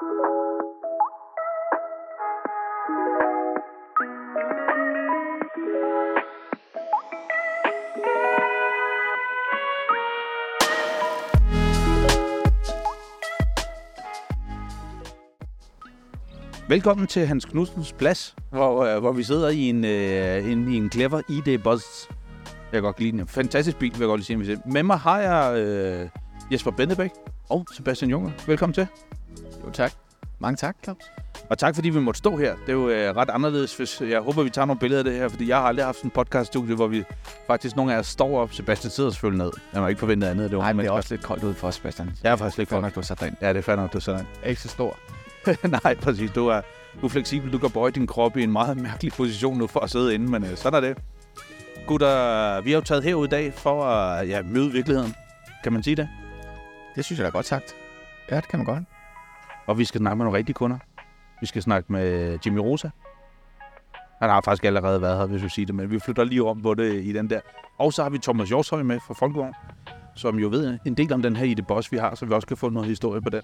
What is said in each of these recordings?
Velkommen til Hans Knudsens plads, hvor, øh, hvor vi sidder i en, øh, en, i en clever ID Buzz. Jeg kan godt lide den. Fantastisk bil, vil jeg godt lige sige. Med mig har jeg øh, Jesper Bendebæk og Sebastian Junger. Velkommen til. Jo tak. Mange tak, Claus. Og tak fordi vi måtte stå her. Det er jo øh, ret anderledes. Hvis, jeg håber, vi tager nogle billeder af det her, fordi jeg har aldrig haft sådan en podcast-studie, hvor vi faktisk nogle af os står op. Sebastian sidder selvfølgelig ned. Jeg har ikke forventet andet. Det var Nej, men det er også lidt koldt ud for os, Sebastian. Jeg er faktisk lidt for nok, du sat dig ind. Ja, det er fair nok, du sidder Er ikke så stor. Nej, præcis. Du er, du er fleksibel. Du kan bøje din krop i en meget mærkelig position nu for at sidde inde, men øh, sådan er det. Gutter, vi har jo taget herud i dag for at ja, møde virkeligheden. Kan man sige det? Det synes jeg da godt sagt. Ja, det kan man godt. Og vi skal snakke med nogle rigtige kunder. Vi skal snakke med Jimmy Rosa. Han har faktisk allerede været her, hvis vi siger det, men vi flytter lige om på det i den der. Og så har vi Thomas Jorshøj med fra Folkevogn, som jo ved en del om den her i det boss, vi har, så vi også kan få noget historie på den.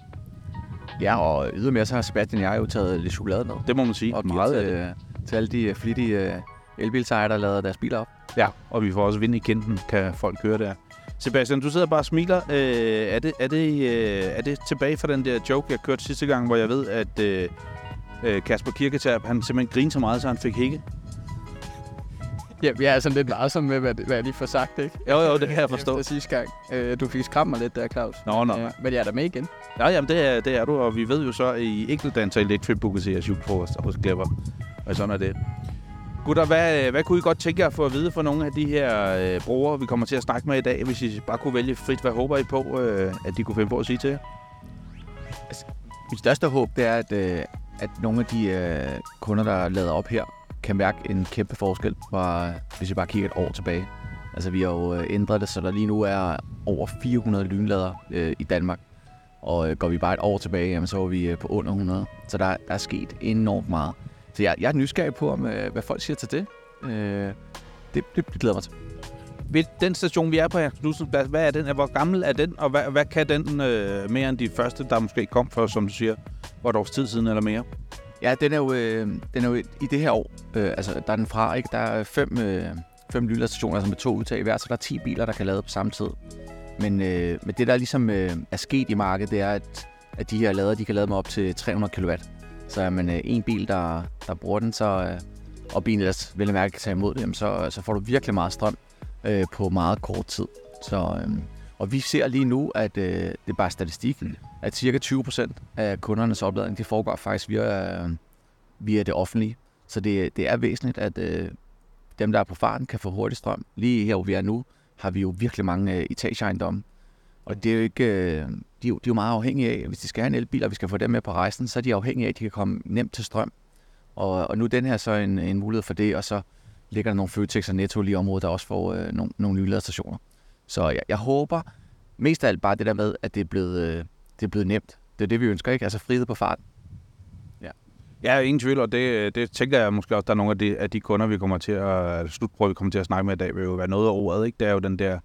Ja, og ydermere så har Sebastian og jeg jo taget lidt chokolade med. Det må man sige. Og Meget til, af det. øh, til alle de øh, flittige øh, elbilsejere, der lader deres biler op. Ja, og vi får også vind i kinden, kan folk høre der. Sebastian, du sidder bare og smiler. Øh, er, det, er, det, øh, er det tilbage fra den der joke, jeg kørte sidste gang, hvor jeg ved, at øh, øh, Kasper Kirketab, han simpelthen grinede så meget, så han fik hække? Ja, jeg er sådan lidt varsom med, hvad, hvad jeg lige får sagt, ikke? Jo, jo, det kan jeg forstå. Efter sidste gang. Øh, du fik skræmt mig lidt der, Claus. Nå, nå. Øh, men jeg er der med igen. Ja, jamen, det er, det er du, og vi ved jo så, at I ikke vil danse lidt fedt bukkes julefrokost hos Clever. Og sådan er det. Gutter, hvad, hvad kunne I godt tænke jer at få at vide fra nogle af de her øh, brugere, vi kommer til at snakke med i dag, hvis I bare kunne vælge frit? Hvad håber I på, øh, at de kunne finde på at sige til jer? Altså, mit største håb, det er, at, øh, at nogle af de øh, kunder, der lader op her, kan mærke en kæmpe forskel, fra, hvis vi bare kigger et år tilbage. Altså, vi har jo øh, ændret det, så der lige nu er over 400 lynlader øh, i Danmark. Og øh, går vi bare et år tilbage, jamen, så er vi øh, på under 100. Så der, der er sket enormt meget. Så jeg, jeg er nysgerrig på, om, øh, hvad folk siger til det. Øh, det, det glæder mig til. Ved den station, vi er på her, Knudsens Plads, hvad er den? Hvor gammel er den, og hvad, hvad kan den øh, mere end de første, der måske kom for, som du siger, for et års tid siden eller mere? Ja, den er jo, øh, den er jo i det her år. Øh, altså, der er den fra, ikke? Der er fem, øh, fem lynladestationer, altså med to udtag hver, så der er 10 biler, der kan lade på samme tid. Men, øh, men det, der ligesom øh, er sket i markedet, det er, at, at de her lader, de kan lade med op til 300 kW. Så er man øh, en bil, der, der bruger den, så, øh, og bilen ellers vel mærke kan tage imod det, jamen, så, øh, så får du virkelig meget strøm øh, på meget kort tid. Så, øh, og vi ser lige nu, at øh, det er bare statistikken, at cirka 20% af kundernes opladning, det foregår faktisk via, øh, via det offentlige. Så det, det er væsentligt, at øh, dem, der er på farten, kan få hurtig strøm. Lige her, hvor vi er nu, har vi jo virkelig mange øh, etageejendomme. Og det er jo ikke, øh, de, er jo, de er jo meget afhængige af, hvis de skal have en elbil, og vi skal få dem med på rejsen, så er de afhængige af, at de kan komme nemt til strøm. Og, og nu er den her så en, en mulighed for det, og så ligger der nogle Føtex og Netto lige i området, der også får øh, nogle, nogle nye ladestationer. Så jeg, jeg håber mest af alt bare det der med, at det er blevet, øh, det er blevet nemt. Det er det, vi ønsker, ikke? Altså frihed på farten. Ja, ingen tvivl, og det, det tænker jeg måske også, der er nogle af de, af de kunder, vi kommer til at, slutprøve, vi kommer til at snakke med i dag, vil jo være noget af ordet, ikke? Det er jo den der,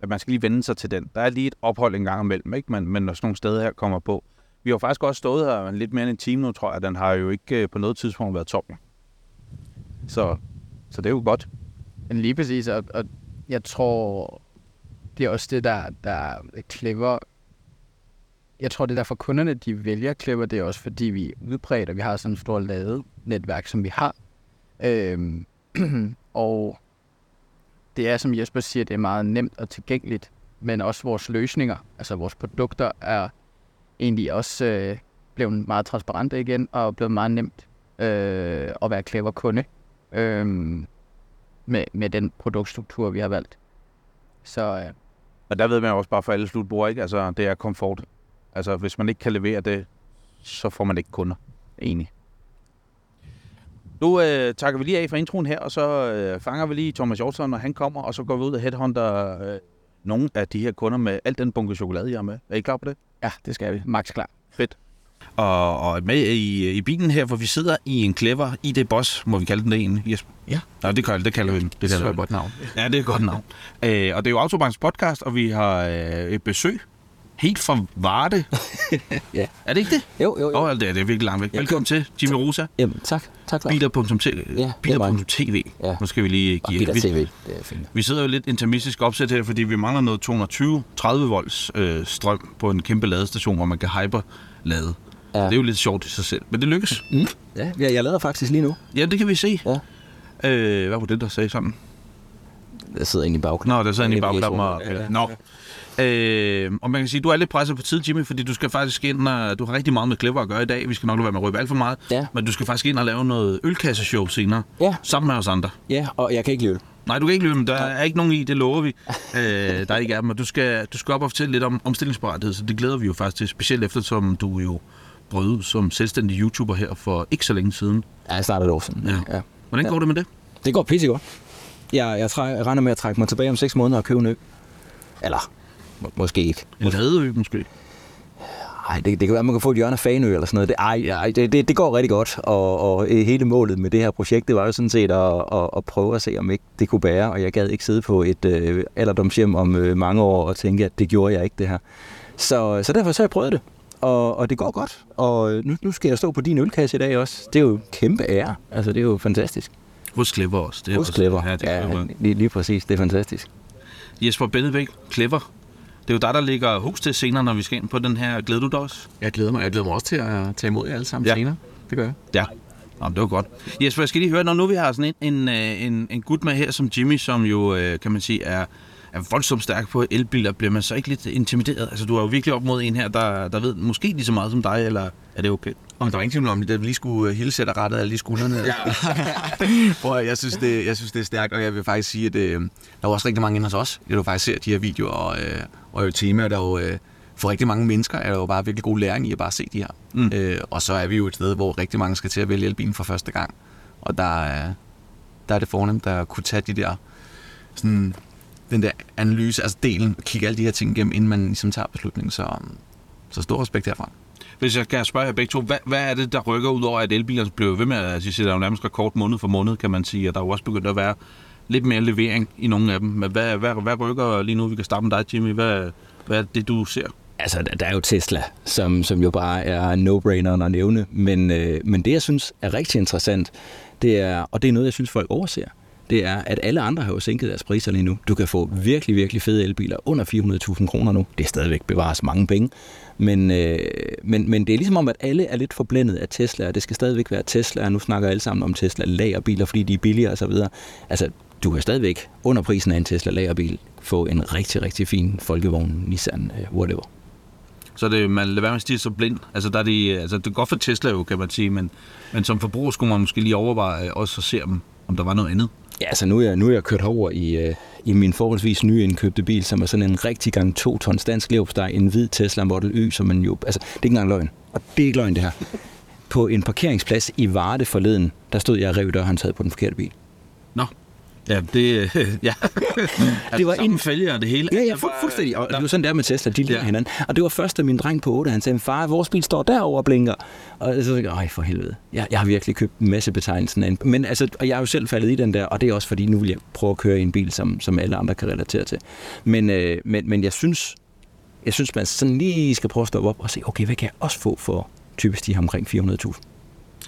at man skal lige vende sig til den. Der er lige et ophold en gang imellem, ikke? Men, men når sådan nogle steder her kommer på. Vi har faktisk også stået her lidt mere end en time nu, tror jeg. Den har jo ikke øh, på noget tidspunkt været tom. Så, så det er jo godt. Men lige præcis, og, og jeg tror, det er også det, der, der er clever. Jeg tror, det er derfor kunderne, de vælger clever, det er også fordi, vi er udbredt, og vi har sådan et stort ladenetværk, som vi har. Øhm, og det er, som Jesper siger, det er meget nemt og tilgængeligt, men også vores løsninger, altså vores produkter, er egentlig også øh, blevet meget transparente igen, og blevet meget nemt øh, at være clever kunde. Øh, med, med den produktstruktur, vi har valgt. Så øh, Og der ved man også bare for alle slutbrugere, ikke? Altså, det er komfort. Altså, hvis man ikke kan levere det, så får man ikke kunder. Enig. Nu øh, takker vi lige af for introen her, og så øh, fanger vi lige Thomas Hjortsson, når han kommer, og så går vi ud og headhunter øh, nogle af de her kunder med al den bunke chokolade, jeg har med. Er I klar på det? Ja, det skal vi. Max klar. Og, og med i, i bilen her, hvor vi sidder i en clever ID Boss, må vi kalde den det egentlig, Jesper? Ja. Nej, det kalder, det kalder vi den. Det kalder vi den. godt navn. Ja, det er et godt navn. øh, og det er jo Autobanks podcast, og vi har øh, et besøg helt fra Varde. Ja. Er det ikke det? Jo, jo, jo. Oh, det, er, det er virkelig langt væk. Jeg Velkommen til, Jimmy Rosa. Jamen, tak. Tak. Biler.tv. Ja, er. Biler.tv. Ja. Nu skal vi lige give... Biler TV, det er fint. vi sidder jo lidt intermistisk opsat her, fordi vi mangler noget 220-30 volts øh, strøm på en kæmpe ladestation, hvor man kan hyper-lade. Ja. Det er jo lidt sjovt i sig selv, men det lykkes. Mm. Ja, jeg, jeg lader faktisk lige nu. Ja, det kan vi se. Ja. Øh, hvad var det, der sagde sådan? Jeg sidder inde i baggrunden. Nå, der sad inde i bagklappen. Og, ja. Nå. Øh, og man kan sige, du er lidt presset på tid, Jimmy, fordi du skal faktisk ind og, du har rigtig meget med Clever at gøre i dag. Vi skal nok lade være med at røbe alt for meget. Ja. Men du skal faktisk ind og lave noget ølkasseshow senere. Ja. Sammen med os andre. Ja, og jeg kan ikke lide øl. Nej, du kan ikke men der er ikke nogen i, det lover vi. øh, der er ikke af dem, og du skal, du skal op og fortælle lidt om omstillingsparathed, så det glæder vi jo faktisk til, specielt eftersom du jo brød ud som selvstændig YouTuber her for ikke så længe siden. Ja, jeg startede år siden. Ja. ja. Hvordan Ja. går det med det? Det går pisse godt. Jeg, jeg, træ, jeg regner med at trække mig tilbage om 6 måneder og købe en ø. Eller, må, måske ikke. En ladeø måske? Ej, det, det kan være, at man kan få et hjørne af Fanø eller sådan noget. Det, ej, ej det, det, det går rigtig godt, og, og hele målet med det her projekt, det var jo sådan set at, at, at prøve at se, om ikke det kunne bære, og jeg gad ikke sidde på et øh, alderdomshjem om øh, mange år og tænke, at det gjorde jeg ikke det her. Så, så derfor så har jeg prøvet det, og, og det går godt, og nu, nu skal jeg stå på din ølkasse i dag også. Det er jo kæmpe ære, altså det er jo fantastisk. Hos Clever også. Det er Hos også- Clever, Ja, det er ja, lige, lige præcis, det er fantastisk. Jesper Bennebæk, Clever. Det er jo dig, der ligger hus til senere, når vi skal ind på den her. Glæder du dig også? Jeg glæder mig. Jeg glæder mig også til at tage imod jer alle sammen Ja. senere. Det gør jeg. Ja. Jamen, det var godt. Jesper, jeg skal lige høre, når nu vi har sådan en, en, øh, en, en gut med her som Jimmy, som jo, øh, kan man sige, er, er voldsomt stærk på elbiler, bliver man så ikke lidt intimideret? Altså, du er jo virkelig op mod en her, der, der ved måske lige så meget som dig, eller er det okay? Og der var ingen tvivl om, at vi lige skulle øh, hilse og rette alle de skuldrene. Ja. Prøv, jeg, synes, det, jeg synes, det er stærkt, og jeg vil faktisk sige, at øh, der er også rigtig mange inde hos os. Jeg du faktisk ser de her videoer, og, øh, og temaer, der jo øh, for rigtig mange mennesker er der jo bare virkelig god læring i at bare se de her. Mm. Øh, og så er vi jo et sted, hvor rigtig mange skal til at vælge elbilen for første gang. Og der er, der er det fornemt at kunne tage de der sådan, den der analyse, altså delen, kigge alle de her ting igennem, inden man ligesom tager beslutningen. Så, så stor respekt herfra. Hvis jeg skal spørge jer begge to, hvad, hvad er det, der rykker ud over, at elbilerne bliver ved med, at altså, I sætter jo nærmest rekord måned for måned, kan man sige, og der er jo også begyndt at være lidt mere levering i nogle af dem. Men hvad, hvad, hvad rykker lige nu? Vi kan starte med dig, Jimmy. Hvad, hvad er det, du ser? Altså, der er jo Tesla, som, som jo bare er no-braineren at nævne. Men, øh, men det, jeg synes er rigtig interessant, det er, og det er noget, jeg synes, folk overser, det er, at alle andre har jo sænket deres priser lige nu. Du kan få virkelig, virkelig fede elbiler under 400.000 kroner nu. Det er stadigvæk bevares mange penge. Men, øh, men, men det er ligesom om, at alle er lidt forblændet af Tesla, og det skal stadigvæk være Tesla, og nu snakker alle sammen om Tesla lagerbiler, fordi de er billigere osv. Altså, du kan stadigvæk under prisen af en Tesla lagerbil få en rigtig, rigtig fin folkevogn, Nissan, øh, whatever. Så det, man lader være med at stige så blind. Altså, der er de, altså, det er godt for Tesla jo, kan man sige, men, men som forbruger skulle man måske lige overveje også at se, om, om der var noget andet. Ja, altså nu er jeg, nu er jeg kørt over i, øh, i min forholdsvis nyindkøbte bil, som er sådan en rigtig gang 2 tons dansk leverpostej, en hvid Tesla Model Y, som man jo... Altså, det er ikke engang løgn. Og det er ikke løgn, det her. På en parkeringsplads i Varde forleden, der stod jeg og rev dørhåndtaget på den forkerte bil. Ja, det... ja. Det var Samme en- fælger og det hele. Ja, ja, Det fu- var- fuldstændig. Og det var sådan der med Tesla, de ligner Ja. hinanden. Og det var først, da min dreng på 8, han sagde, far, vores bil står derovre og blinker. Og så tænkte jeg, for helvede. Jeg, jeg har virkelig købt en masse betegnelsen af en. Men altså, og jeg er jo selv faldet i den der, og det er også fordi, nu vil jeg prøve at køre i en bil, som, som alle andre kan relatere til. Men, øh, men, men jeg synes, jeg synes, man sådan lige skal prøve at stoppe op og se, okay, hvad kan jeg også få for typisk de her omkring 400.000?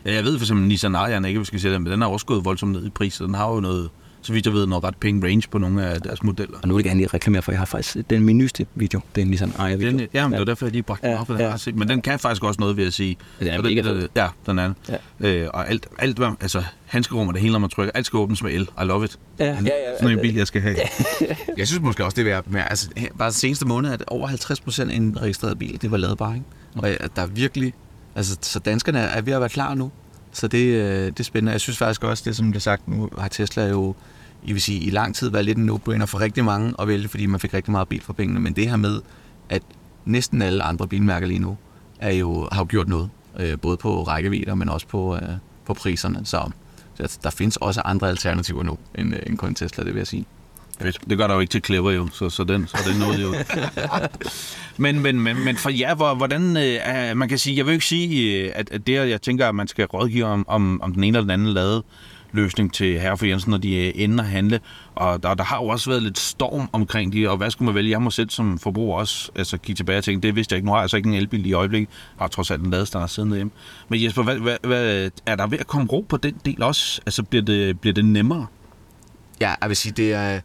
Ja, jeg ved for eksempel, Nissan Ariane, ikke, vi skal sige det, men den har også gået voldsomt ned i pris, så den har jo noget, så vidt jeg ved, noget ret penge range på nogle af deres modeller. Og nu vil jeg gerne lige reklamere for, jeg har faktisk den min nyeste video, det er en Nissan Ariya video. Den, ja, men det var derfor, jeg lige bragte den Ja, op, ja. set. Men den kan faktisk også noget, vil jeg sige. Den er mega den. Ja, den er. Ja. Øh, og alt, alt hvad, altså handskerum og det hele, når man trykker, alt skal åbnes med el. I love it. Ja, ja, ja, Sådan en bil, jeg skal have. Jeg synes måske også, det er værd altså bare seneste måned, at over 50 procent af en registreret bil, det var ladbar, ikke? Og at der er virkelig, altså så danskerne er ved at være klar nu. Så det, øh, det er spændende. Jeg synes faktisk også, det som det sagt, nu har Tesla jo, I vil sige, i lang tid været lidt en no-brainer for rigtig mange at vælge, fordi man fik rigtig meget bil for pengene. Men det her med, at næsten alle andre bilmærker lige nu, er jo, har jo gjort noget. Øh, både på rækkevidder, men også på, øh, på priserne. Så, så der findes også andre alternativer nu, end, øh, end kun Tesla, det vil jeg sige. Fedt. Det gør der jo ikke til Clever jo, så, så den, så den nåede jo. men, men, men, men for jer, hvor, hvordan, øh, man kan sige, jeg vil jo ikke sige, øh, at, at det, jeg tænker, at man skal rådgive om, om, om den ene eller den anden lade løsning til herre for Jensen, når de øh, ender at handle. Og der, der har jo også været lidt storm omkring de, og hvad skulle man vælge? Jeg må selv som forbruger også altså, kigge tilbage og tænke, det vidste jeg ikke. Nu har jeg altså ikke en elbil i øjeblikket. Jeg har trods alt en ladestander siden hjemme. Men Jesper, hvad, hvad, hvad, er der ved at komme ro på den del også? Altså bliver det, bliver det nemmere? Ja, jeg vil sige, det, er,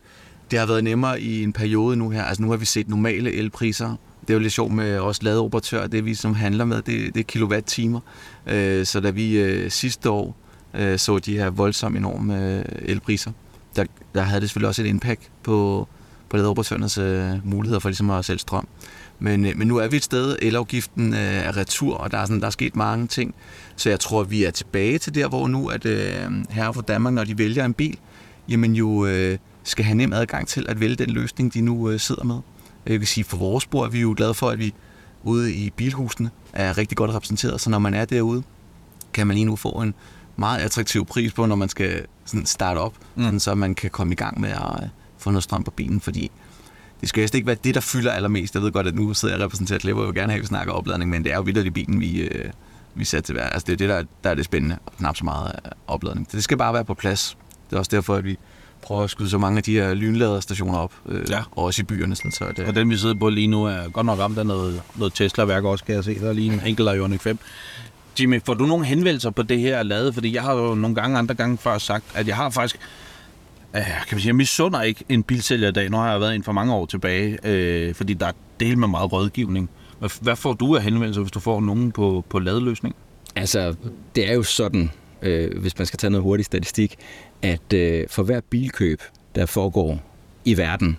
det har været nemmere i en periode nu her. Altså nu har vi set normale elpriser. Det er jo lidt sjovt med også ladeoperatører. det vi som handler med, det, det er kilowatt-timer. Øh, så da vi øh, sidste år øh, så de her voldsomme, enorme øh, elpriser, der, der havde det selvfølgelig også et impact på, på ladeoperatørernes øh, muligheder for ligesom at sælge strøm. Men, øh, men nu er vi et sted, elafgiften øh, er retur, og der er, sådan, der er sket mange ting. Så jeg tror, vi er tilbage til der, hvor nu at øh, herre fra Danmark, når de vælger en bil, jamen jo øh, skal have nem adgang til at vælge den løsning, de nu øh, sidder med. Jeg kan sige, for vores spor er vi jo glade for, at vi ude i bilhusene er rigtig godt repræsenteret, så når man er derude, kan man lige nu få en meget attraktiv pris på, når man skal sådan starte op, mm. sådan, så man kan komme i gang med at øh, få noget strøm på bilen, fordi det skal helst ikke være det, der fylder allermest. Jeg ved godt, at nu sidder jeg og repræsenterer Klipper, og vil gerne have, at vi snakker opladning, men det er jo vildt i bilen, vi, øh, vi sætter til hver. Altså det er det, der, der er det spændende, og knap så meget opladning. Det skal bare være på plads. Det er også derfor, at vi prøver at skyde så mange af de her lynladerstationer op, øh, ja. også i byerne. Sådan, så det... Og den, vi sidder på lige nu, er godt nok ramt af noget, noget Tesla-værk også, kan jeg se. Der er lige en enkelt Ioniq 5. Jimmy, får du nogle henvendelser på det her lavet? Fordi jeg har jo nogle gange, andre gange før sagt, at jeg har faktisk øh, kan man sige, jeg misunder ikke en bilsælger i dag. Nu har jeg været en for mange år tilbage, øh, fordi der er del med meget rådgivning. Hvad, hvad får du af henvendelser, hvis du får nogen på, på ladeløsning? Altså, det er jo sådan, øh, hvis man skal tage noget hurtig statistik, at øh, for hver bilkøb, der foregår i verden,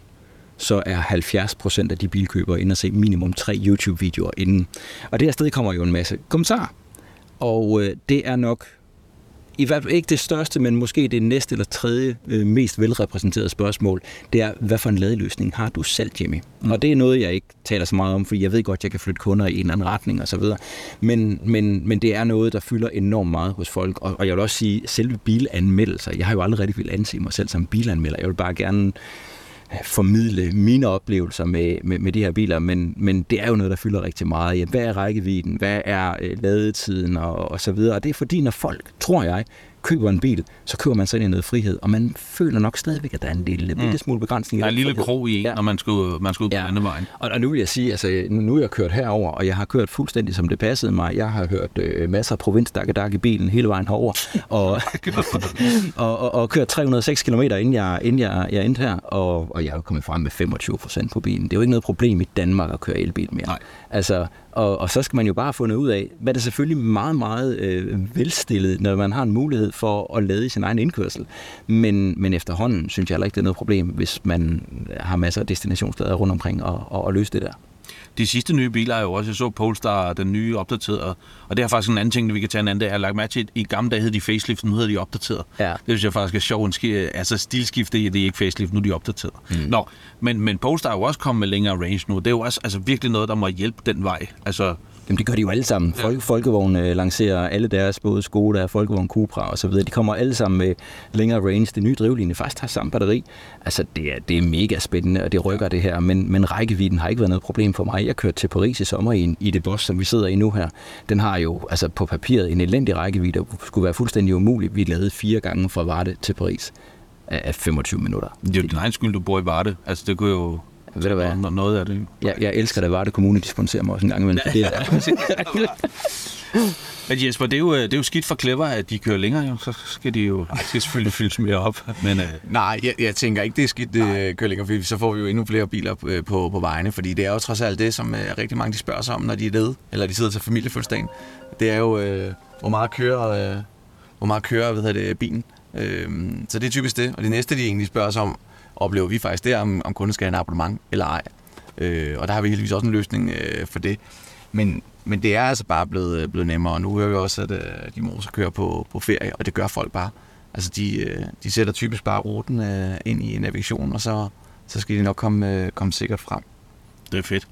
så er 70 procent af de bilkøbere inde og se minimum tre YouTube-videoer inden. Og det her sted kommer jo en masse kommentarer. Og øh, det er nok i hvert fald ikke det største, men måske det næste eller tredje øh, mest velrepræsenterede spørgsmål, det er, hvad for en ladeløsning har du selv, Jimmy? Mm. Og det er noget, jeg ikke taler så meget om, fordi jeg ved godt, jeg kan flytte kunder i en eller anden retning og så videre. Men, men, men det er noget, der fylder enormt meget hos folk. Og, og jeg vil også sige, selve bilanmeldelser, jeg har jo aldrig rigtig vil anse mig selv som bilanmelder. Jeg vil bare gerne formidle mine oplevelser med, med, med de her biler, men, men det er jo noget, der fylder rigtig meget. Ja, hvad er rækkevidden? Hvad er øh, ladetiden? Og, og så videre. Og det er fordi, når folk, tror jeg, køber en bil, så køber man sådan noget frihed, og man føler nok stadigvæk, at der er en lille, mm. smule begrænsning. Der er en lille krog i, ja. når man skal, man skal ud på ja. vejen. Og, og nu vil jeg sige, altså, nu er jeg kørt herover, og jeg har kørt fuldstændig som det passede mig. Jeg har hørt øh, masser af provinsdakkedak i bilen hele vejen herover, og, og, og, og, kørt 306 km inden jeg, inden jeg, jeg endte her, og, og jeg er kommet frem med 25 procent på bilen. Det er jo ikke noget problem i Danmark at køre elbil mere. Nej. Altså, og, og så skal man jo bare fundet ud af, hvad det er selvfølgelig meget, meget øh, velstillet, når man har en mulighed for at lade i sin egen indkørsel. Men, men efterhånden synes jeg heller ikke, det er noget problem, hvis man har masser af destinationssteder rundt omkring og, og, og løse det der. De sidste nye biler er jo også, jeg så Polestar, den nye opdateret, og det er faktisk en anden ting, vi kan tage en anden dag. Jeg har lagt mærke til, at i gamle dage hed de facelift, nu hedder de opdateret. Ja. Det synes jeg faktisk er sjovt. Altså stilskifte, det er ikke facelift, nu er de opdateret. Mm. Nå, men, men Polestar er jo også kommet med længere range nu. Det er jo også altså, virkelig noget, der må hjælpe den vej. Altså, Jamen det gør de jo alle sammen. Folk, ja. Folkevogn øh, lancerer alle deres, både Skoda, Folkevogn Cupra og så videre. De kommer alle sammen med længere range. Det nye drivlinje faktisk har samme batteri. Altså det er, det er mega spændende, og det rykker det her. Men, men rækkevidden har ikke været noget problem for mig. Jeg kørte til Paris i sommer i, en, i det boss, som vi sidder i nu her. Den har jo altså på papiret en elendig rækkevidde, der skulle være fuldstændig umuligt. Vi lavede fire gange fra Varde til Paris af 25 minutter. Det er jo din egen skyld, du bor i Varde. Altså det kunne jo ved du hvad? Noget af det. Jeg, jeg elsker, at Varde Kommune dispenserer mig også en gang imellem. Ja, det er. Men Jesper, det er, jo, det er jo skidt for Clever, at de kører længere, jo. så skal de jo de skal selvfølgelig fyldes mere op. Men, uh... Nej, jeg, jeg tænker ikke, det er skidt, det kører længere, for så får vi jo endnu flere biler på, øh, på, på vejene, fordi det er jo trods alt det, som uh, rigtig mange de spørger sig om, når de er nede, eller de sidder til familiefødselsdagen. Det er jo, uh, hvor meget kører, uh, hvor meget kører hvad det, bilen. Uh, så det er typisk det, og det næste, de egentlig spørger sig om, oplever vi faktisk der, om, om kunden skal have en abonnement eller ej. Øh, og der har vi heldigvis også en løsning øh, for det. Men, men det er altså bare blevet, øh, blevet nemmere, og nu hører vi også, at øh, de må også køre på, på ferie, og det gør folk bare. Altså de, øh, de sætter typisk bare ruten øh, ind i navigationen, og så, så skal de nok komme, øh, komme sikkert frem. Det er fedt.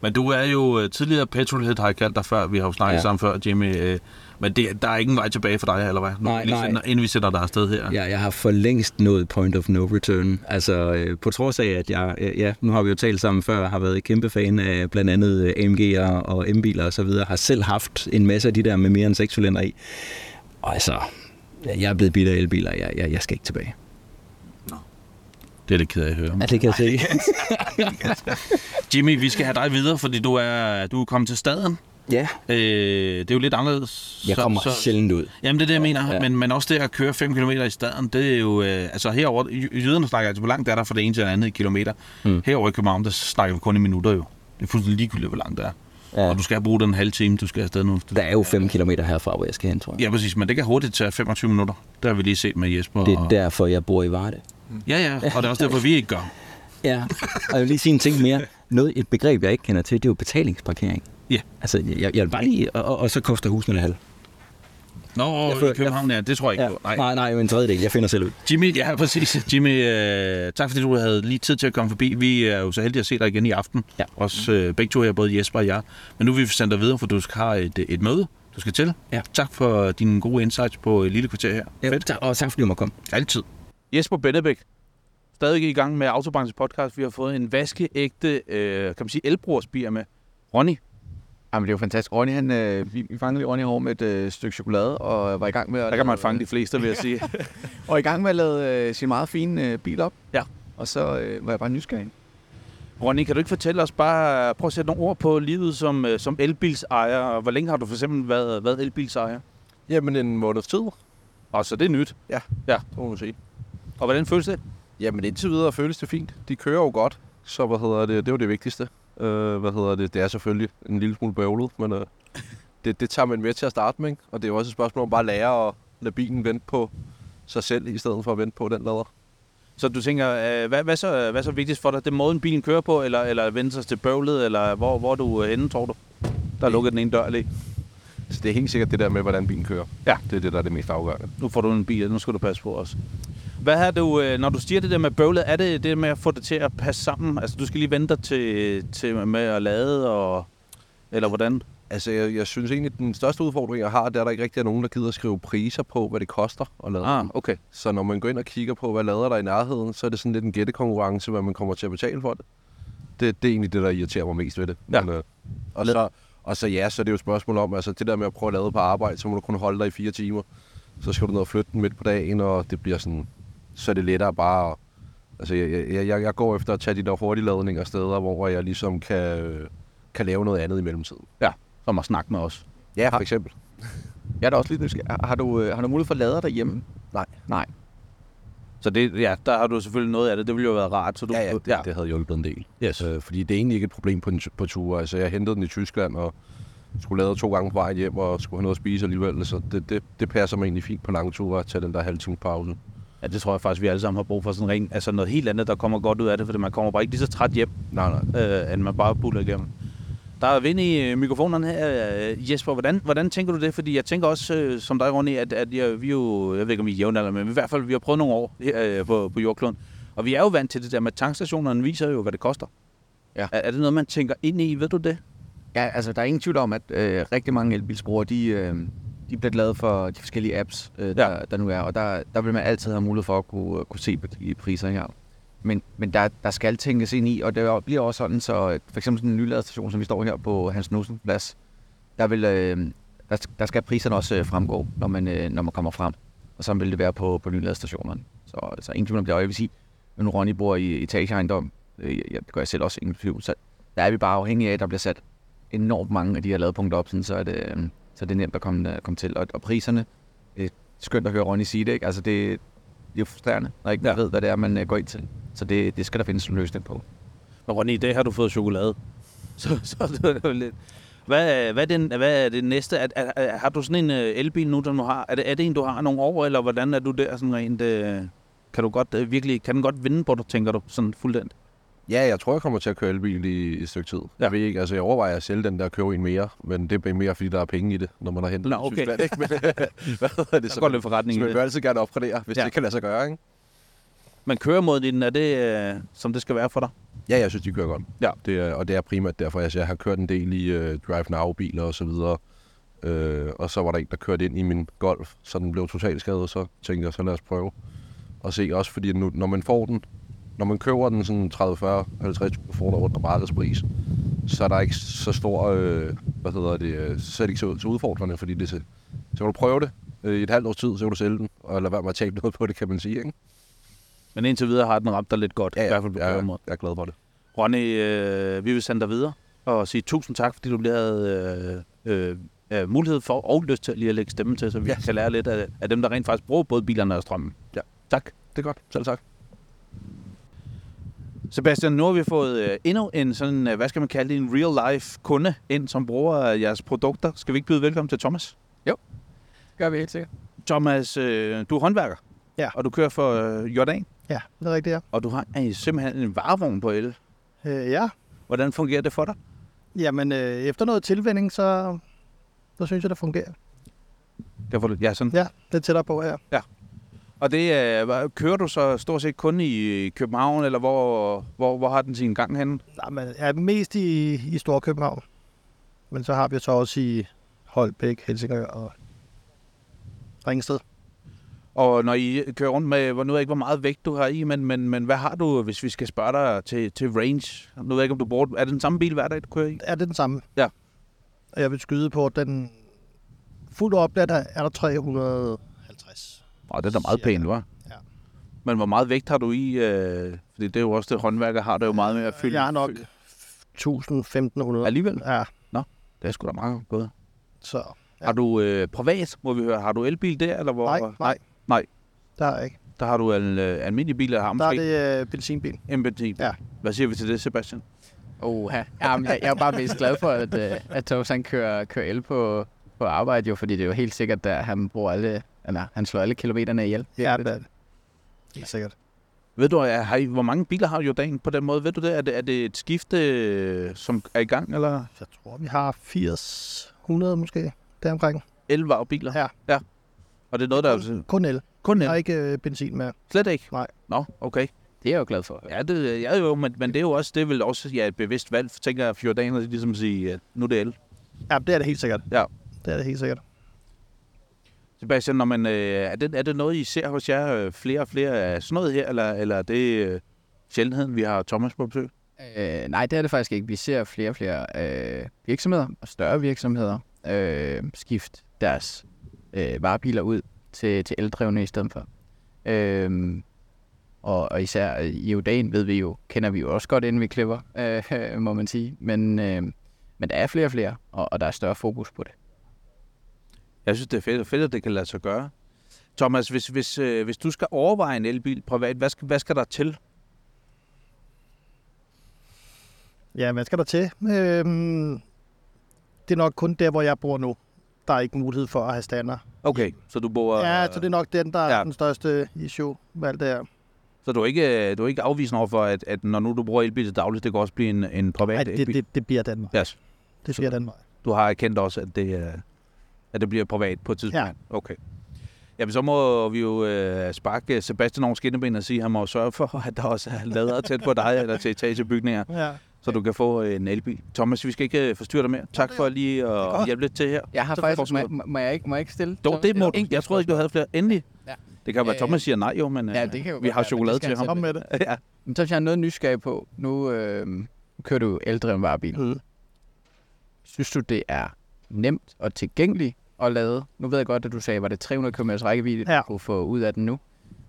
Men du er jo øh, tidligere petrolhead, har jeg kaldt dig før. Vi har jo snakket. Ja. sammen før, Jimmy. Øh, men det, der er ingen vej tilbage for dig, eller hvad? Nu, Nej, nej. Sender, inden vi sætter dig afsted her. Ja, jeg har for længst nået point of no return. Altså, øh, på trods af, at jeg, øh, ja, nu har vi jo talt sammen før, har været kæmpe fan af blandt andet øh, AMG'er og M-biler og så videre, har selv haft en masse af de der med mere end 6 cylinder i. Og altså, jeg er blevet bidt af elbiler, jeg, jeg, jeg skal ikke tilbage. Det er lidt ked af at høre. Ja, det kan jeg se. Jimmy, vi skal have dig videre, fordi du er, du er kommet til staden. Ja, Øh, det er jo lidt anderledes. jeg kommer så, sjældent ud. Jamen, det er det, jeg mener. Ja. Men, men også det at køre 5 km i staden, det er jo... Øh, altså herover jyderne snakker altså, hvor langt er der fra det ene til det andet i kilometer. Mm. Herover i København, der snakker vi kun i minutter jo. Det er fuldstændig ligegyldigt, hvor langt det er. Ja. Og du skal bruge den en halv time, du skal afsted nu. Der er jo 5 km herfra, hvor jeg skal hen, tror jeg. Ja, præcis, men det kan hurtigt tage 25 minutter. Det har vi lige set med Jesper. Det er og... derfor, jeg bor i Varde. Ja, ja, og det er også derfor, vi ikke gør. Ja, og jeg vil lige sige en ting mere. Noget, et begreb, jeg ikke kender til, det er jo betalingsparkering. Ja. Altså, jeg, jeg vil bare lige... Og, og, så koster husene det halv. Nå, Jeg føler- i København, ja, det tror jeg ikke Ja, på. Nej. nej, nej, en tredjedel. Jeg finder selv ud. Jimmy, ja, præcis. Jimmy, øh, tak fordi du havde lige tid til at komme forbi. Vi er jo så heldige at se dig igen i aften. Ja. Også øh, begge to her, både Jesper og jeg. Men nu vil vi sende dig videre, for du har et, et møde, du skal til. Ja. Tak for dine gode insights på et lille kvarter her. Ja, tak, og tak fordi du måtte komme. Altid. Jesper Bennebæk, stadig i gang med Autobranches podcast. Vi har fået en vaskeægte, øh, kan man sige, elbrugerspiger med. Ronny, Jamen, det er jo fantastisk. Ronny, han, øh, vi, vi fangede Ronny i år med et øh, stykke chokolade, og var i gang med at... der kan man fange de fleste, vil jeg sige. Og i gang med at lade øh, sin meget fine øh, bil op. Ja. Og så øh, var jeg bare nysgerrig. Ronny, kan du ikke fortælle os bare, prøv at sætte nogle ord på livet som, øh, som elbilsejer. og Hvor længe har du for eksempel været, været elbilsejer? Jamen en måneds tid, Og så det er nyt. Ja. ja. det må man sige. Og hvordan føles det? Jamen indtil videre føles det fint. De kører jo godt, så hvad hedder det, det er jo det vigtigste. Øh, hvad hedder det, det er selvfølgelig en lille smule bøvlet, men øh, det, det tager man med til at starte med, ikke? og det er jo også et spørgsmål om bare at lære at lade bilen vente på sig selv, i stedet for at vente på den lader. Så du tænker, øh, hvad, hvad, så, hvad så vigtigst for dig? Det er måden, bilen kører på, eller, eller vende sig til bøvlet, eller hvor, hvor du øh, henne, tror du? Der er lukket den ene dør lige. Så det er helt sikkert det der med, hvordan bilen kører. Ja. Det er det, der er det mest afgørende. Nu får du en bil, og nu skal du passe på os. Hvad har du, øh, når du siger det der med bøvlet, er det det med at få det til at passe sammen? Altså, du skal lige vente dig til, til med at lade, og, eller hvordan? Altså, jeg, jeg synes egentlig, at den største udfordring, jeg har, det er, at der ikke rigtig er nogen, der gider at skrive priser på, hvad det koster at lade Ah, okay. Så når man går ind og kigger på, hvad lader der i nærheden, så er det sådan lidt en gættekonkurrence, hvad man kommer til at betale for det. Det, det er egentlig det, der irriterer mig mest ved det. Ja. Men, øh, og, så, og så ja, så er det jo et spørgsmål om, altså det der med at prøve at lade på arbejde, så må du kun holde dig i fire timer. Så skal du ned og flytte den midt på dagen, og det bliver sådan, så er det lettere bare at, Altså, jeg, jeg, jeg, jeg går efter at tage de der hurtigladninger steder, hvor jeg ligesom kan, kan lave noget andet i mellemtiden. Som at snakke med os. Ja, for eksempel. Jeg er da også lidt nysgerrig. Har- du, øh, har du mulighed for at lade derhjemme? Nej. Nej. Så det, ja, der har du selvfølgelig noget af det. Det ville jo være rart. Så du, Ja, ja, det, ja. det havde hjulpet en del. Yes. Øh, fordi det er egentlig ikke et problem på, en, på ture. Altså, jeg hentede den i Tyskland, og skulle lade to gange på vejen hjem, og skulle have noget at spise alligevel. Så det, det, det passer mig egentlig fint på lange ture at tage den der halv time pause. Ja, det tror jeg faktisk, vi alle sammen har brug for. Sådan ren, altså noget helt andet, der kommer godt ud af det, fordi man kommer bare ikke lige så træt hjem, Nej, nej. øh, end man bare buller igennem. Der er vind i øh, mikrofonerne her. Øh, Jesper, hvordan, hvordan tænker du det? Fordi jeg tænker også, øh, som dig, Ronny, at, at jeg, vi jo, jeg ved ikke, om vi er jævnalder, men i hvert fald, vi har prøvet nogle år øh, på, på jordkloden. Og vi er jo vant til det der med tankstationerne, viser jo, hvad det koster. Ja. Er, er det noget, man tænker ind i? Ved du det? Ja, altså der er ingen tvivl om, at øh, rigtig mange elbilsbrugere, de, øh, de bliver glade for de forskellige apps, øh, der, ja. der nu er. Og der, der vil man altid have mulighed for at kunne, øh, kunne se på de priser her. Men, men der, der skal tænkes ind i, og det bliver også sådan, så øh, for eksempel sådan en ny ladestation, som vi står her på Hans Knudsen Plads, der, vil, øh, der, der skal priserne også øh, fremgå, når man, øh, når man kommer frem. Og så vil det være på, på nyladestationerne. Så, så ingen tvivl om det. Og jeg vil sige, nu Ronny bor i etageejendom, øh, ja, det gør jeg selv også ingen tvivl, så der er vi bare afhængige af, at der bliver sat enormt mange af de her ladepunkter op, sådan, så, det, øh, så er det nemt at komme, komme til. Og, og priserne, det er skønt at høre Ronny sige det, ikke? Altså det, det er jo frustrerende, når ikke Ja. ved, hvad det er, man øh, går ind til. Så det, det skal der findes en løsning på. Men Ronny, i dag har du fået chokolade. Så, så det er jo lidt... Hvad, hvad, er den, hvad er det næste? Er, er, er, har du sådan en øh, elbil nu, der du har? Er det, er det en, du har nogle år, eller hvordan er du der sådan rent... Øh, kan du godt øh, virkelig, kan den godt vinde på dig, tænker du, sådan fuldendt? Ja, jeg tror, jeg kommer til at køre elbil i, et stykke tid. Ja. Jeg ved ikke, altså jeg overvejer at sælge den der og købe en mere, men det er mere, fordi der er penge i det, når man har hentet Nå, okay. Tyskland, ikke? Men, hvad hedder det? Så går lidt forretning så i man det. vil altid gerne opgradere, hvis Ja. det kan lade sig gøre, ikke? Men køremåden den, er det, øh, som det skal være for dig? Ja, jeg synes, de kører godt. Ja. Det er, og det er primært derfor, jeg, jeg har kørt en del i uh, Drive Now-biler og så videre. Uh, og så var der en, der kørte ind i min Golf, så den blev totalt skadet, så tænkte jeg, så lad os prøve. Og se også, fordi nu, når man får den, når man køber den sådan 30, 40, 50 kroner under markedspris, så er der ikke så stor, øh, hvad hedder det, øh, så er det ikke så, så udfordrende, fordi det, så, så kan du prøve det øh, i et halvt års tid, så kan du sælge den, og lade være med at tabe noget på det, kan man sige, ikke? Men indtil videre har den ramt dig lidt godt, Ja, i hvert fald på jeg, køremåden. jeg er glad for det. Ronny, øh, vi vil sende dig videre og sige tusind tak, fordi du lige havde øh, øh, øh, mulighed for og lyst til lige at lægge stemme til, så vi Ja. kan lære lidt af, af dem, der rent faktisk bruger både bilerne og strømmen. Ja. Tak. Det er godt. Selv tak. Sebastian, nu har vi fået øh, endnu en sådan, øh, hvad skal man kalde det, en real-life kunde ind, som bruger øh, jeres produkter. Skal vi ikke byde velkommen til Thomas? Gør vi helt sikkert. Thomas, øh, du er håndværker. Ja. Og du kører for øh, Jordan. Ja, det er rigtigt, ja. Og du har øh, simpelthen en varevogn på el. Øh, ja, Hvordan fungerer det for dig? jamen øh, efter noget tilvænding, så, så synes jeg, det fungerer. Derfor, ja, sådan. Ja, det er tættere på her. Og det er, hvad- kører du så stort set kun i København, eller hvor, hvor, hvor har den sin gang henne? Nej, men jeg er mest i, i Storkøbenhavn. Men så har vi så også i Holbæk, Helsingør og Ringsted. Og når I kører rundt med, hvor nu ved jeg ikke, hvor meget vægt du har i, men, men, men hvad har du, hvis vi skal spørge dig til, til range? Nu ved jeg ikke, om du bruger, er det den samme bil hver dag, du kører i? Er det den samme? Ja. Og jeg vil skyde på, at den fuldt opladt er er der 350. Åh, det er da meget pænt, hva'? Ja. Men hvor meget vægt har du i? Øh, fordi det er jo også det, håndværker har, der jo meget med at fylde. Jeg har nok fylde- 1000-1500. Alligevel? Ja, Det er sgu da meget godt. så Ja. Har du øh, privat, må vi høre, har du elbil der, eller hvor? nej, nej. Nej. Der er jeg ikke. Der har du en øh, almindelig bil, der har Der er det øh, benzinbil. en benzin. Ja. Hvad siger vi til det, Sebastian? Oha. Jamen, jeg, jeg er bare mest glad for, at, øh, at Thomas han kører, kører el på, på arbejde, jo, fordi det er jo helt sikkert, at han bruger alle, eller, han slår alle kilometerne ihjel. Ja, det er det. Helt sikkert. Ved du, er, har I, hvor mange biler har Jordan på den måde? Ved du det? Er det, er det et skifte, øh, som er i gang, eller Jeg tror, vi har 80, 100 måske, deromkring. elvarebiler? Ja. ja. Og det er noget, der er Kun el. kun Jeg el? har ikke øh, benzin med. Slet ikke? Nej. Nå, okay. Det er jeg jo glad for. Ja, det ja, jo, men, men det er jo også, det er vel også ja, et bevidst valg, tænker jeg, for Jordan, at ligesom sige, at nu er det el. Ja, det er det helt sikkert. Ja. Det er det helt sikkert. Sebastian, når man, øh, er, det, er det noget, I ser hos jer øh, flere og flere af sådan noget her, eller, eller er det øh, sjældenheden, vi har Thomas på besøg? Øh, nej, det er det faktisk ikke. Vi ser flere og flere øh, virksomheder og større virksomheder øh, skifte deres øh, varebiler ud til, til eldrevne i stedet for. Øh, og, og især øh, i Jordan ved vi jo, kender vi jo også godt, inden vi klipper, øh, må man sige. Men, øh, men der er flere og flere, og, og der er større fokus på det. Jeg synes, det er fedt, fedt at det kan lade sig gøre. Thomas, hvis, hvis, øh, hvis du skal overveje en elbil privat, hvad skal, hvad skal der til? Ja, hvad skal der til? Øhm, det er nok kun der, hvor jeg bor nu. Der er ikke mulighed for at have stander. Okay, så du bor... Ja, så det er nok den, der er ja. den største issue med alt det her. Så du er ikke, du er ikke afvisende over for, at, at når nu du bruger elbil til dagligt, det kan også blive en, en privat Nej, det, elbil? det, det bliver den vej. Yes. Det bliver den vej. Du har erkendt også, at det, øh, at det bliver privat på et tidspunkt? Ja. Okay. Jamen, så må vi jo øh, sparke Sebastian over skinneben og sige, at han må sørge for, at der også er lader tæt på dig eller til etagebygninger, Ja. så du kan få en elbil. Thomas, vi skal ikke øh, forstyrre dig mere. Tak for lige at hjælpe lidt til her. Jeg har Så faktisk... Må, du- må, jeg ikke, må jeg ikke stille? Jo, det må du. Jeg troede ikke, du havde flere. Endelig. Ja. Det kan være, Øh, Thomas siger nej jo, men øh, Ja, det kan jo vi har være, chokolade til ham. Kom med det. ja. Men så er jeg noget nysgerrig på. Nu øh, kører du eldreven varebil. Mm. Synes du, det er nemt og tilgængeligt at lade? Nu ved jeg godt, at du sagde, var det 300 km rækkevidde, Ja. du kunne få ud af den nu.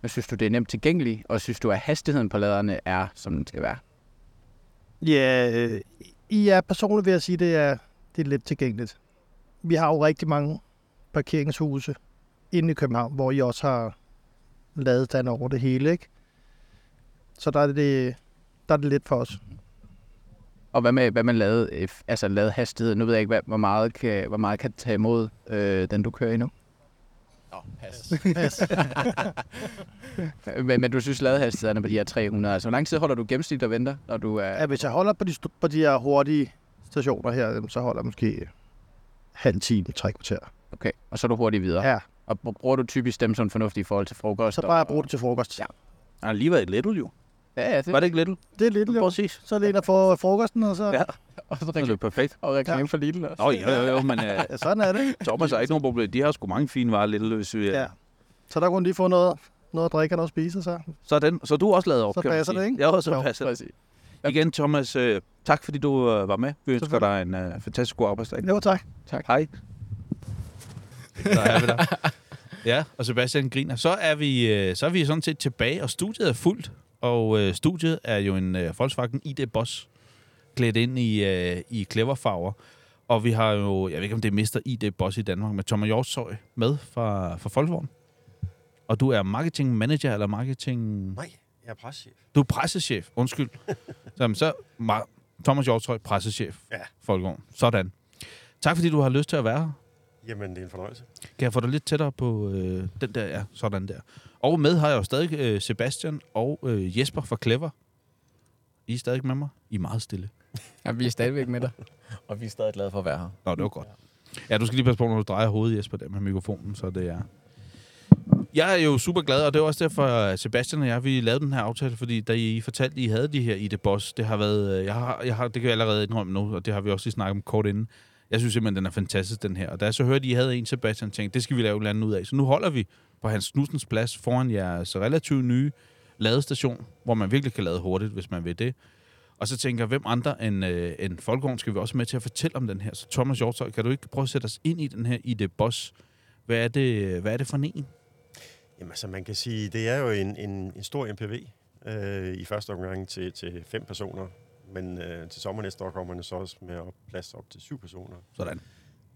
Men synes du, det er nemt tilgængeligt? Og synes du, at hastigheden på laderne er, som den skal være? Ja, øh, ja, personligt vil jeg sige, det er, det er lidt tilgængeligt. Vi har jo rigtig mange parkeringshuse inde i København, hvor I også har ladestand over det hele, ikke? Så der er det, der er det lidt for os. Og hvad med, hvad lade, øh, altså lade hastighed? Nu ved jeg ikke, hvad, hvor, meget kan, hvor meget kan tage imod øh, den, du kører i nu. Nå, pas. men, men du synes, ladehastigheden er på de her 300. Altså, hvor lang tid holder du gennemsnit og venter, når du er... Ja, hvis jeg holder på de, på de her hurtige stationer her, så holder jeg måske halv time, tre kvarter. Okay, og så er du hurtigt videre. Ja, Og br- bruger du typisk dem som fornuftige i forhold til frokost? så bare jeg bruge det til frokost. Ja. Lige været i Letto, jo. Ja, ja, det Var det ikke Little? Det er lidt, jo. Præcis. Så er det en, der får frokosten, og så... Ja. og så er det reklame, perfekt. og reklame for Lidl også. Nå, jo, jo, jo, men uh, Ja, sådan er det. Thomas har ikke nogen problem. De har sgu mange fine varer, Little, hvis vi... Ja. Så der kunne de lige få noget, noget at drikke og noget at spise, så. Så, er den, så er du også lavet op, Så passer det, ikke? Ja, så passer det. Præcis. Igen, Thomas, øh, tak fordi du øh, var med. Vi ønsker dig en øh, fantastisk god arbejdsdag. Jo, tak. Hej. Der er vi der. Ja, og Sebastian griner. Så er vi, øh, så er vi sådan set tilbage, og studiet er fuldt. Og øh, studiet er jo en øh, Volkswagen ID Boss, klædt ind i, øh, i cleverfarver. Og vi har jo, jeg ved ikke om det er Mr. ID Boss i Danmark, med Thomas Hjortshøj med fra, fra Volkswagen. Og du er marketing manager, eller marketing... Nej, jeg er preschef. Du er pressechef, undskyld. så, så Ma- Thomas Hjortshøj, pressechef. Ja. Folkevogn. Sådan. Tak fordi du har lyst til at være her. Jamen, det er en fornøjelse. Kan jeg få dig lidt tættere på øh, den der, ja, sådan der. Og med har jeg jo stadig øh, Sebastian og øh, Jesper fra Clever. I er stadig med mig? I er meget stille. Ja, vi er stadigvæk med dig. Og vi er stadig glade for at være her. Nå, det var godt. Ja, du skal lige passe på, når du drejer hovedet, Jesper, der med mikrofonen, så det er... Jeg er jo super glad, og det er også derfor, at Sebastian og jeg, vi lavede den her aftale, fordi da I fortalte, at I havde de her i det boss, det har været, øh, jeg har, jeg har, det kan jeg allerede indrømme nu, og det har vi også lige snakket om kort inden. Jeg synes simpelthen, den er fantastisk, den her. Og da jeg så hørte, at I havde en, Sebastian, tænkte, det skal vi lave et eller andet ud af. Så nu holder vi på Hans Knudsens plads foran jeres relativt nye ladestation, hvor man virkelig kan lade hurtigt, hvis man vil det. Og så tænker jeg, hvem andre end, øh, end Folkevogn skal vi også med til at fortælle om den her? Så Thomas Hjortøj, kan du ikke prøve at sætte os ind i den her i det boss? Hvad er det, hvad er det for en? Jamen, altså, man kan sige, det er jo en, en, en stor MPV øh, i første omgang til, til fem personer. Men øh, til sommer næste år kommer den så også med op, plads op til syv personer. Sådan.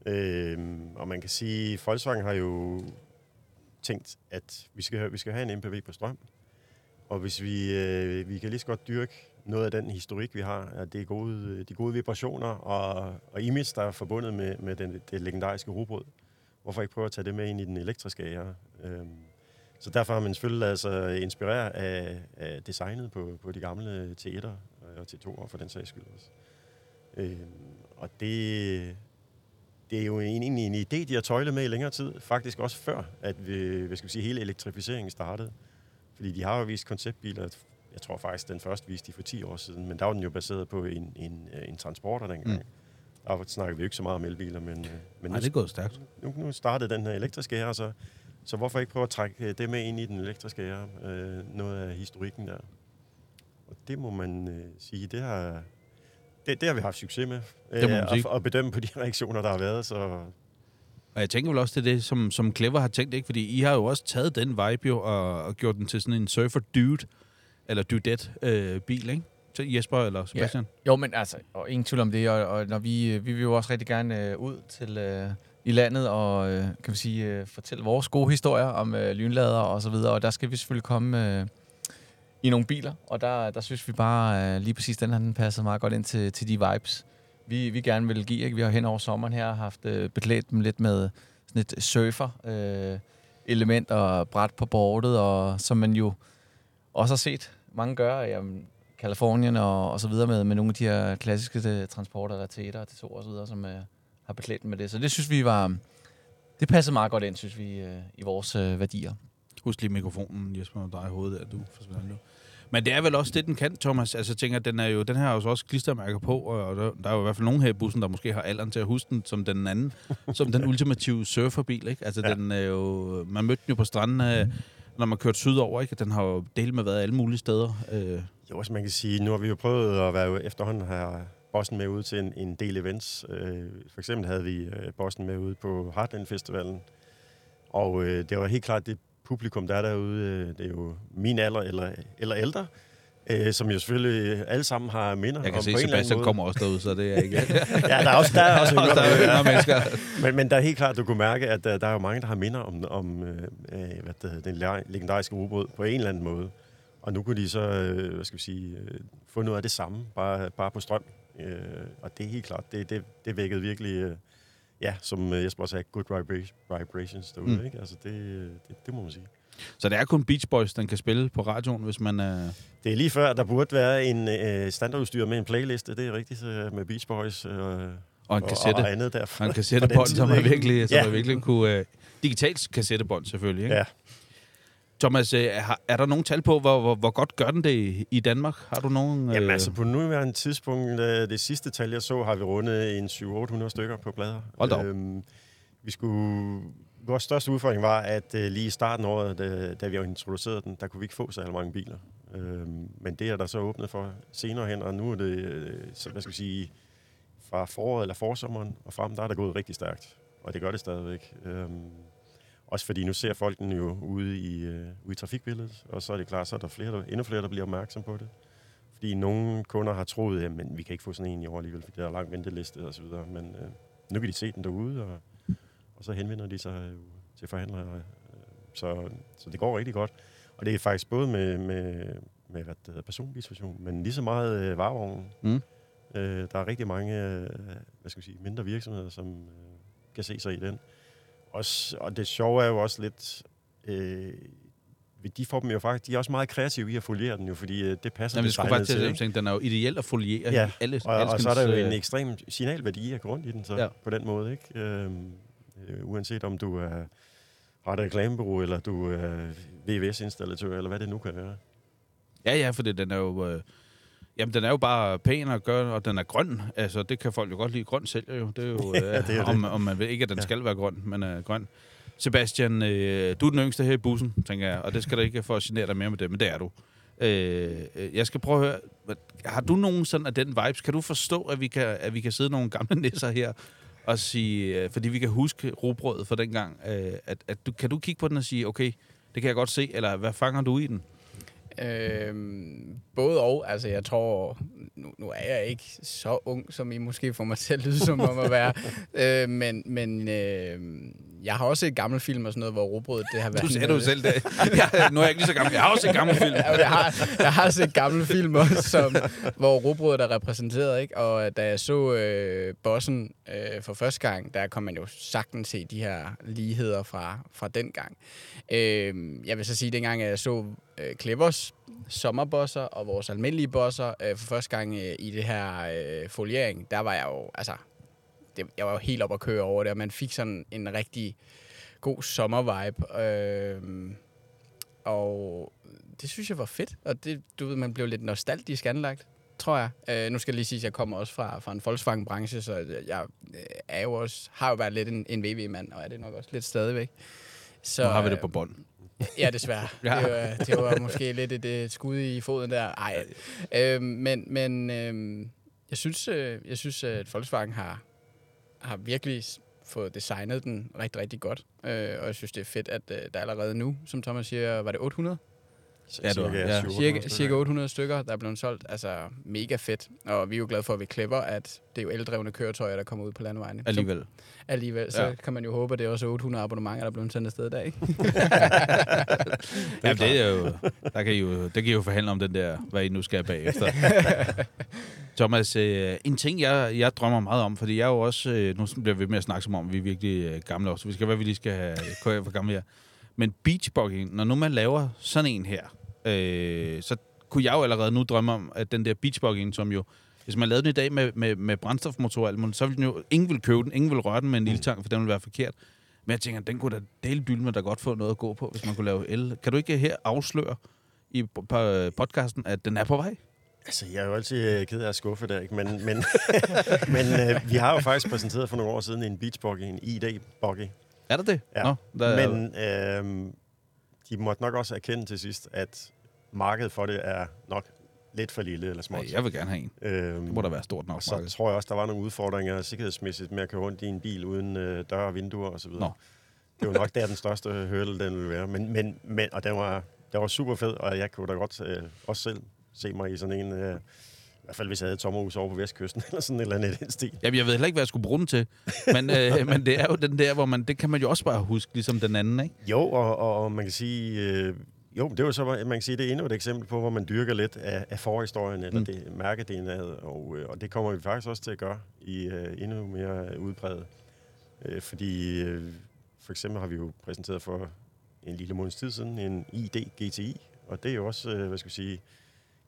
Øh, og man kan sige, Volkswagen har jo tænkt, at vi skal, vi skal have en MPV på strøm. Og hvis vi, øh, vi kan lige så godt dyrke noget af den historik, vi har, at det er gode, de gode vibrationer og, og image, der er forbundet med, med den, det legendariske robot. Hvorfor ikke prøve at tage det med ind i den elektriske ære? Øhm, så derfor har man selvfølgelig altså sig inspirere af, af designet på, på de gamle T1'er øh, og T2'er for den sags skyld også. Øhm, og det, det er jo en, egentlig en idé, de har tøjlet med i længere tid. Faktisk også før, at vi, hvad skal vi sige, hele elektrificeringen startede. Fordi de har jo vist konceptbiler, jeg tror faktisk, den første viste de for 10 år siden, men der var den jo baseret på en, en, en transporter dengang. Mm. Der snakker vi jo ikke så meget om elbiler, men, øh, men Nej, det er gået stærkt. nu, nu startede den her elektriske ære, så, så hvorfor ikke prøve at trække øh, det med ind i den elektriske ære? Øh, noget af historikken der. Og det må man øh, sige, det har, det, det har vi haft succes med. Det må man Øh, sige. og, og bedømme på de reaktioner, der har været. Så Og jeg tænker vel også, det er det, som, som Clever har tænkt, ikke? Fordi I har jo også taget den vibe jo, og, og gjort den til sådan en surfer dude, eller dudette øh, bil, ikke? Til Jesper eller Sebastian. Jo, men altså, og ingen tvivl om det, og, og når vi, vi vil jo også rigtig gerne øh, ud til øh, i landet og øh, kan vi sige øh, fortælle vores gode historier om øh, lynlader og så videre, og der skal vi selvfølgelig komme øh, i nogle biler, og der, der synes vi bare øh, lige præcis den her den passede meget godt ind til, til de vibes, vi, vi gerne vil give. Ikke? Vi har hen over sommeren her haft øh, beklædt dem lidt med sådan et surfer øh, element og bræt på bordet, og som man jo også har set mange gøre, jamen, Kalifornien og, og så videre med, med nogle af de her klassiske de, transporter, der til 1 og til to og så videre, som øh, har beklædt dem med det. Så det synes vi var, det passede meget godt ind, synes vi, øh, i vores øh, værdier. Husk lige mikrofonen, Jesper, og dig i hovedet, at du forsvinder nu. Men det er vel også det, den kan, Thomas. Altså, jeg tænker, den, er jo, den her har jo så også klistermærker på, og der, der er jo i hvert fald nogen her i bussen, der måske har alderen til at huske den som den anden, som den ultimative surferbil, ikke? Altså, ja. Den er jo, man mødte den jo på stranden, øh, når man kørte sydover, ikke? Den har jo delt med været alle mulige steder. Øh, jo, altså man kan sige, nu har vi jo prøvet at være efterhånden her Bossen med ud til en, en del events. Øh, for eksempel havde vi øh, Bossen med ude på Heartland Festivalen. Og øh, det var helt klart det publikum, der er derude. Øh, det er jo min alder eller, eller ældre. Øh, som jo selvfølgelig alle sammen har minder jeg kan om se, på en eller anden Sebastian kommer også derud, så det er ikke... Ja, der er også, der er også der er yngre, mennesker. men, men der er helt klart, du kunne mærke, at der, der er jo mange, der har minder om, om øh, øh, hvad det hedder, den le- legendariske ubåd på en eller anden måde. Og nu kunne de så, øh, hvad skal vi sige, øh, få noget af det samme, bare, bare på strøm. Øh, og det er helt klart, det, det, det vækkede virkelig, øh, ja, som øh, Jesper sagde, good vibra- vibrations derude, Mm. ikke? Altså det, øh, det, det må man sige. Så det er kun Beach Boys, den kan spille på radioen, hvis man er... Det er lige før, der burde være en øh, standardudstyr med en playliste, det er rigtigt, øh, med Beach Boys øh, Og en kassette. og andet derfor. Og en kassettebånd, som man virkelig, som Ja. man virkelig kunne... Uh, digitalt kassettebånd selvfølgelig, ikke? Ja. Thomas, øh, er, er der nogen tal på, hvor, hvor, hvor godt gør den det i, Danmark? Har du nogen... Jamen øh, altså, på nuværende tidspunkt, øh, det sidste tal, jeg så, har vi rundet en 700-800 stykker på plader. Hold da. Øhm, vi skulle... Vores største udfordring var, at øh, lige i starten af året, da, da vi introducerede den, der kunne vi ikke få så mange biler. Øhm, men det er der så åbnet for senere hen, og nu er det, øh, så, hvad skal vi sige, fra foråret eller forsommeren og frem, der er der gået rigtig stærkt. Og det gør det stadigvæk. Øhm, også fordi nu ser folk den jo ude i, øh, ude i trafikbilledet, og så er det klart, så er der flere, der, endnu flere, der bliver opmærksom på det. Fordi nogle kunder har troet, at men vi kan ikke få sådan en i år alligevel, fordi der er lang venteliste og så videre. Men øh, nu kan de se den derude, og, og så henvender de sig øh, til forhandlere. Øh, så, så det går rigtig godt. Og det er faktisk både med, med, med hvad det hedder, personbilsversion, men lige så meget øh, varevognen. Mm. Øh, der er rigtig mange øh, hvad skal vi sige, mindre virksomheder, som øh, kan se sig i den. Også, og det sjove er jo også lidt, øh, de får dem jo faktisk, de er også meget kreative i at foliere den jo, fordi øh, det passer Jamen, det skulle faktisk til, at tænke, den er jo ideel at foliere Ja, i alle og, og så er der jo en øh, ekstrem signalværdi at gå rundt i den, så Ja. på den måde, ikke? Øhm, øh, uanset om du er har et reklamebureau, eller du er VVS-installatør, eller hvad det nu kan være. Ja, ja, for det, den er jo... Øh, jamen, den er jo bare pæn at gøre, og den er grøn. Altså, det kan folk jo godt lide. Grøn sælger jo. Det er jo, øh, Ja, det er om, det. om man vil ikke, at den Ja. skal være grøn, men er grøn. Sebastian, øh, du er den yngste her i bussen, tænker jeg, og det skal du ikke for at genere dig mere med det, men det er du. Øh, øh, jeg skal prøve at høre, har du nogen sådan af den vibes? Kan du forstå, at vi kan, at vi kan sidde nogle gamle nisser her og sige, øh, fordi vi kan huske robrødet fra dengang, øh, at, at du, kan du kigge på den og sige, okay, det kan jeg godt se, eller hvad fanger du i den? Øhm, både og. Altså, jeg tror, nu, nu er jeg ikke så ung, som I måske får mig til at lyde som om at være. øh, men men øh, jeg har også et gammelt film og sådan noget, hvor robrødet det har været... Du sagde du selv det. Ja, nu er jeg ikke lige så gammel. Jeg har også et gammelt film. Ja, jeg, har, jeg har set gamle film også, som, hvor robrødet er repræsenteret, ikke? Og da jeg så øh, Bossen øh, for første gang, der kom man jo sagtens se de her ligheder fra, fra den gang. Øh, jeg vil så sige, at dengang jeg så øh, Clevers sommerbosser og vores almindelige bosser øh, for første gang øh, i det her øh, foliering, der var jeg jo, altså, det, jeg var jo helt op at køre over det, og man fik sådan en rigtig god sommervibe. Øh, og det synes jeg var fedt, og det, du ved, man blev lidt nostalgisk anlagt, tror jeg. Øh, nu skal jeg lige sige, at jeg kommer også fra, fra en Volkswagen-branche, så jeg øh, er jo også, har jo været lidt en, en VV-mand, og er det nok også lidt stadigvæk. Så, Nu har vi det øh, på bånd. Ja, desværre. Ja. Det, var, det var måske lidt et, et skud i foden der. Ej. Øhm, men men øhm, jeg synes, øh, jeg synes at Volkswagen har, har virkelig fået designet den rigtig, rigtig godt. Øh, og jeg synes, det er fedt, at øh, der allerede nu, som Thomas siger, var det 800? Ja, det var- ja. Cirka, cirka 800 stykker, der er blevet solgt. Altså mega fedt. Og vi er jo glade for, at vi klipper, at det er jo eldrevne køretøjer, der kommer ud på landevejene. Så, Alligevel. alligevel. Så Ja. kan man jo håbe, at det er også 800 abonnementer, der er blevet sendt afsted i dag. Ikke? Ja, det er jo, der kan I jo, det kan I jo forhandle om den der, hvad I nu skal bagefter. Thomas, øh, en ting, jeg, jeg drømmer meget om, fordi jeg er jo også, øh, nu bliver vi ved med at snakke som om, vi er virkelig øh, gamle også, vi skal være, vi lige skal have for gamle her. Men beachbugging, når nu man laver sådan en her, øh, så kunne jeg jo allerede nu drømme om, at den der beachbugging, som jo, hvis man lavede den i dag med, med, med brændstofmotor alt muligt, så ville den jo, ingen vil købe den, ingen vil røre den med en ildtang, for den ville være forkert. Men jeg tænker, den kunne da dele dyl med da godt få noget at gå på, hvis man kunne lave el. Kan du ikke her afsløre i po- po- podcasten, at den er på vej? Altså, jeg er jo altid øh, ked af at skuffe der, ikke? Men, men, men øh, vi har jo faktisk præsenteret for nogle år siden en beachbuggy, en ID-buggy. Er der det? Ja. Nå, der, Men øh, de måtte nok også erkende til sidst, at markedet for det er nok lidt for lille eller småt. ja, jeg vil gerne have en. Øhm, Det må da være stort nok. og så Marcus. tror jeg også, der var nogle udfordringer sikkerhedsmæssigt med at køre rundt i en bil uden øh, døre og vinduer osv. Nå. Det var nok der den største hurdle, den ville være. Men, men, men, og den var, den var super fed, og jeg kunne da godt øh, også selv se mig i sådan en... Øh, I hvert fald, hvis jeg havde et sommerhus over på Vestkysten, eller sådan et eller andet i den stil. Jamen, jeg ved heller ikke, hvad jeg skulle bruge den til. Men, øh, men det er jo den der, hvor man, det kan man jo også bare huske, ligesom den anden, ikke? Jo, og, og, og man kan sige... Øh, jo, det var så, man kan sige, det er endnu et eksempel på, hvor man dyrker lidt af, af forhistorien, eller Mm. det mærke-DNA'et, og, øh, og det kommer vi faktisk også til at gøre i øh, endnu mere udbredet. Øh, fordi øh, for eksempel har vi jo præsenteret for en lille måneds tid siden en ID GTI, og det er jo også, øh, hvad skal vi sige,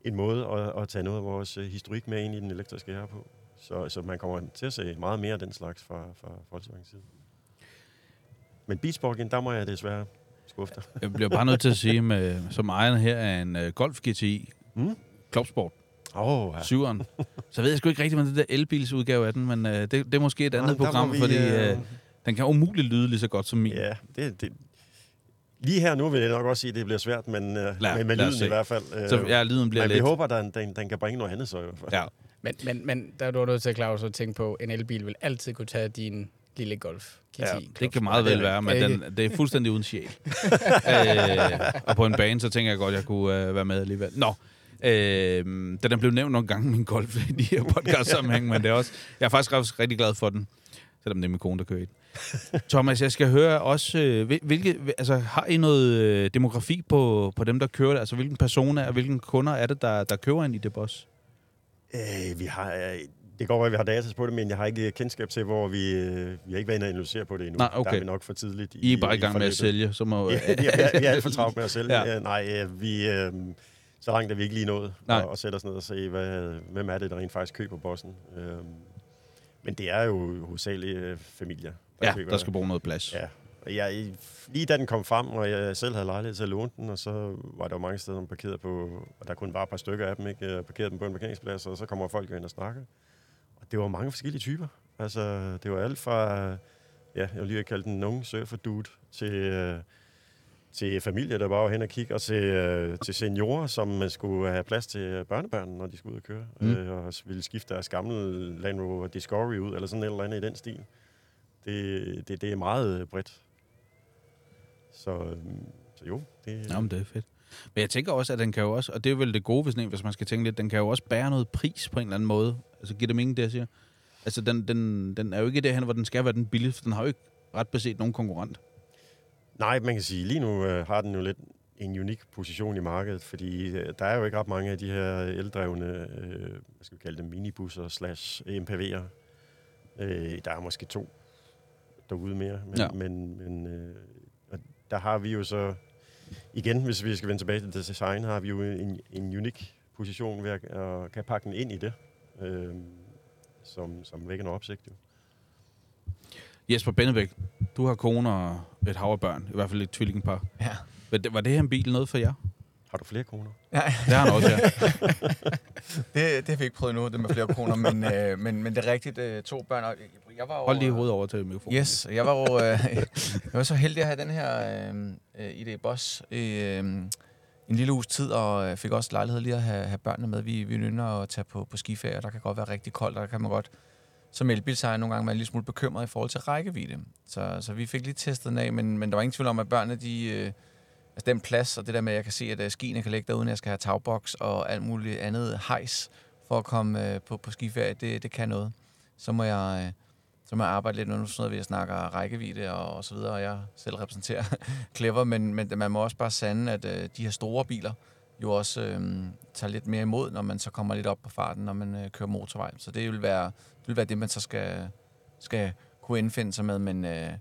en måde at, at tage noget af vores øh, historik med ind i den elektriske her på. Så, så man kommer til at se meget mere af den slags fra, fra Volkswagen side. Men Beachbugging, der må jeg desværre skuffe dig. Jeg bliver bare nødt til at sige, med, som ejeren her af en uh, Golf GTI, Mm. Klopsport, Åh, oh, ja. 7'eren, så ved jeg sgu ikke rigtig, hvordan det der elbilsudgave af den, men uh, det, det er måske et andet Nej, der program, vi, fordi øh, uh, den kan umuligt lyde lige så godt som min. Ja, det, det, lige her nu vil jeg nok også sige, at det bliver svært, men, uh, Lad- med lad os lyden se. i hvert fald. Uh, Så ja, lyden bliver men vi lidt... håber, at den, den, den kan bringe noget andet så i hvert fald. Ja. Men, men, men der er du nødt til, Claus, at tænke på, en elbil vil altid kunne tage din lille Golf. Ja, Det kan meget er vel være, men den, det er fuldstændig uden sjæl. øh, og på en bane, så tænker jeg godt, at jeg kunne øh, være med alligevel. Nå, øh, den er blevet nævnt nogle gange, min golf, i de her podcast-sammenhæng, men det er også, jeg er faktisk også rigtig glad for den, selvom det er min kone, der kører i den. Thomas, jeg skal høre også, øh, hvil- hvilke, altså, har I noget øh, demografi på, på dem, der kører det? Altså, hvilken personer og hvilken kunder er det, der, der kører ind i det boss? Øh, vi har, øh, det går at vi har data på det, men jeg har ikke kendskab til, hvor vi, øh, vi har ikke været inde og analysere på det endnu. Nej, okay. Der er vi nok for tidligt. I er bare i gang med at forløbet. sælge, så må... Ja, vi er, vi er alt for travlt med at sælge. Ja. Nej, øh, vi, øh, så langt er vi ikke lige nået Nej. at, at sætte os ned og se, hvad, hvem er det, der rent faktisk køber bossen. Øh, men det er jo hovedsageligt øh, familier, der Ja, køber der skal bruge noget plads. Ja, jeg, lige da den kom frem, og jeg selv havde lejlighed til at låne den, og så var der jo mange steder, man parkerede på, og der kunne bare et par stykker af dem, ikke? Jeg parkerede dem på en parkeringsplads, og så kommer folk ind og snakker. Det var mange forskellige typer. Altså, det var alt fra, ja, jeg vil lige kalde den unge surfer dude, til, øh, til familier, der bare var hen og kigge, og til, øh, til seniorer, som øh, skulle have plads til børnebørn, når de skulle ud og køre, Mm. øh, og ville skifte deres gamle Land Rover Discovery ud, eller sådan et eller andet i den stil. Det, det, det er meget bredt. Så, så jo, det, Jamen, det er fedt. Men jeg tænker også, at den kan jo også, og det er vel det gode ved sådan en, hvis man skal tænke lidt, den kan jo også bære noget pris på en eller anden måde. Altså, giver det mening, det jeg siger? Altså, den, den, den er jo ikke derhen, hvor den skal være den billigste, for den har jo ikke ret beset nogen konkurrent. Nej, man kan sige, lige nu øh, har den jo lidt en unik position i markedet, fordi øh, der er jo ikke ret mange af de her eldrevne, øh, hvad skal vi kalde dem, minibusser slash MPV'er. Øh, der er måske to derude mere, men, Ja. men, men øh, der har vi jo så, igen, hvis vi skal vende tilbage til det design, har vi jo en, en unik position ved at, at kan pakke den ind i det, øh, som, som vækker noget opsigt jo. Jesper Bennebæk, du har kone og et hav af børn, i hvert fald et tvillingepar. Ja. Var det, var det her en bil noget for jer? Har du flere koner? Nej, Det har han også, ja. det, det har vi ikke prøvet nu, det med flere kroner, men, øh, men, men det er rigtigt, øh, to børn. Og jeg var jo, Hold lige hovedet over til mikrofonen. Yes, jeg var jo øh, jeg var så heldig at have den her øh, øh, ID Boss i øh, en lille uges tid, og øh, fik også lejlighed lige at have, have børnene med. Vi, vi ynder at tage på, på skiferie, og der kan godt være rigtig koldt, og der kan man godt som elbilsejer nogle gange være en lille smule bekymret i forhold til rækkevidde. Så, så vi fik lige testet den af, men, men der var ingen tvivl om, at børnene, de, øh, altså den plads, og det der med, at jeg kan se, at øh, skiene kan ligge der, uden jeg skal have tagboks og alt muligt andet hejs for at komme øh, på, på skiferie, det, det kan noget. Så må jeg... Øh, så må jeg arbejde lidt med sådan noget, vi jeg snakker rækkevidde og, og så videre, og jeg selv repræsenterer Clever, men, men man må også bare sande, at øh, de her store biler jo også øh, tager lidt mere imod, når man så kommer lidt op på farten, når man øh, kører motorvej. Så det vil være det, vil være det man så skal, skal kunne indfinde sig med, men, øh,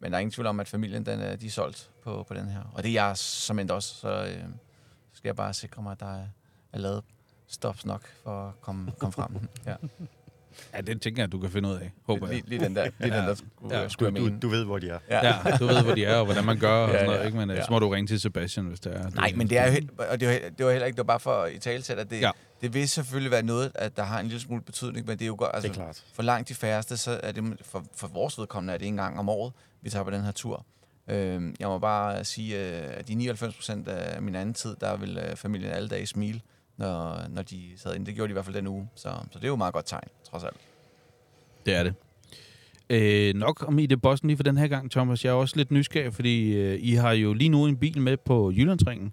men der er ingen tvivl om, at familien den, er, de er solgt på, på den her. Og det er jeg som endda også, så øh, skal jeg bare sikre mig, at der er, er lavet stops nok for at komme, komme frem. Ja. Ja, det tænker jeg, du kan finde ud af. Håber jeg. Lige, lige den der, lige Ja. den der skulle, Ja. skulle Du, du ved, hvor de er. Ja. Ja, du ved, hvor de er, og hvordan man gør, og Ja, sådan noget, ja. ikke? Men ja. Ja. så må du ringe til Sebastian, hvis det er. Nej, men det er jo og det var, det var heller ikke, det var bare for i talsæt, at det, Ja. Det vil selvfølgelig være noget, at der har en lille smule betydning, men det er jo godt, altså, Det er klart. for langt de færreste, så er det, for, for vores vedkommende, er det en gang om året, vi tager på den her tur. Øh, jeg må bare sige, øh, at de 99 procent af min anden tid, der vil øh, familien alle dage smile, når, når de sad inde. Det gjorde de i hvert fald den uge, så, så det er jo et meget godt tegn, trods alt. Det er det. Øh, nok om ID Bossen lige for den her gang, Thomas. Jeg er også lidt nysgerrig, fordi øh, I har jo lige nu en bil med på Jyllandsringen.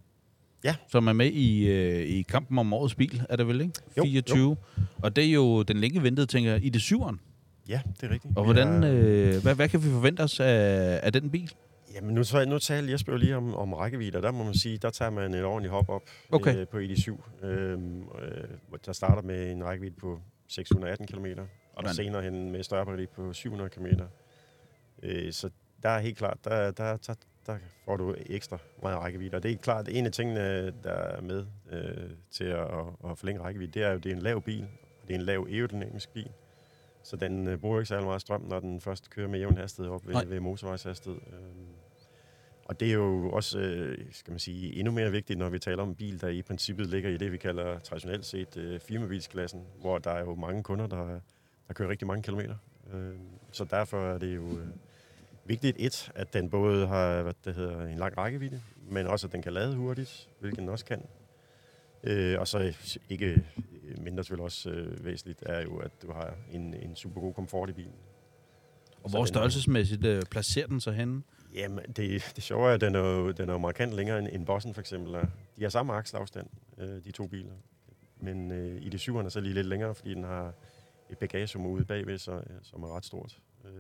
Ja. Som er med i, øh, i kampen om årets bil, er det vel, ikke? Jo, 24. Og det er jo den længe ventede, tænker jeg, i det syveren. Ja, det er rigtigt. Og hvordan, har- øh, hvad, hvad kan vi forvente os af, af den bil? Jamen, nu, så, nu taler Jesper jo lige om, om rækkevidde, og der må man sige, der tager man et ordentligt hop op Okay. øh, på ED7. Øhm, øh, der starter med en rækkevidde på 618 km, og der senere hen med større batteri på 700 km. Øh, så der er helt klart, der, der, der, der får du ekstra meget rækkevidde. Og det er klart, en af tingene, der er med øh, til at, at forlænge rækkevidde, det er jo, det er en lav bil, og det er en lav aerodynamisk bil. Så den øh, bruger ikke særlig meget strøm, når den først kører med jævn hastighed op Nej. ved, ved motorvejshastighed. Øhm, Og det er jo også, øh, skal man sige, endnu mere vigtigt, når vi taler om en bil, der i princippet ligger i det, vi kalder traditionelt set øh, firmabilsklassen, hvor der er jo mange kunder, der, der kører rigtig mange kilometer. Øh, så derfor er det jo øh, vigtigt, et, at den både har hvad det hedder, en lang rækkevidde, men også, at den kan lade hurtigt, hvilket den også kan. Øh, og så ikke øh, mindre selvfølgelig også øh, væsentligt, er jo, at du har en, en super god komfort i bilen. Og hvor størrelsesmæssigt øh, placerer den så henne? Jamen, det, det sjove er, at den er, jo, den er jo markant længere end, end Bossen for eksempel. De har samme akselafstand, øh, de to biler. Men øh, i det syveren er så lige lidt længere, fordi den har et bagagerum ude bagved, så, øh, som er ret stort. Øh,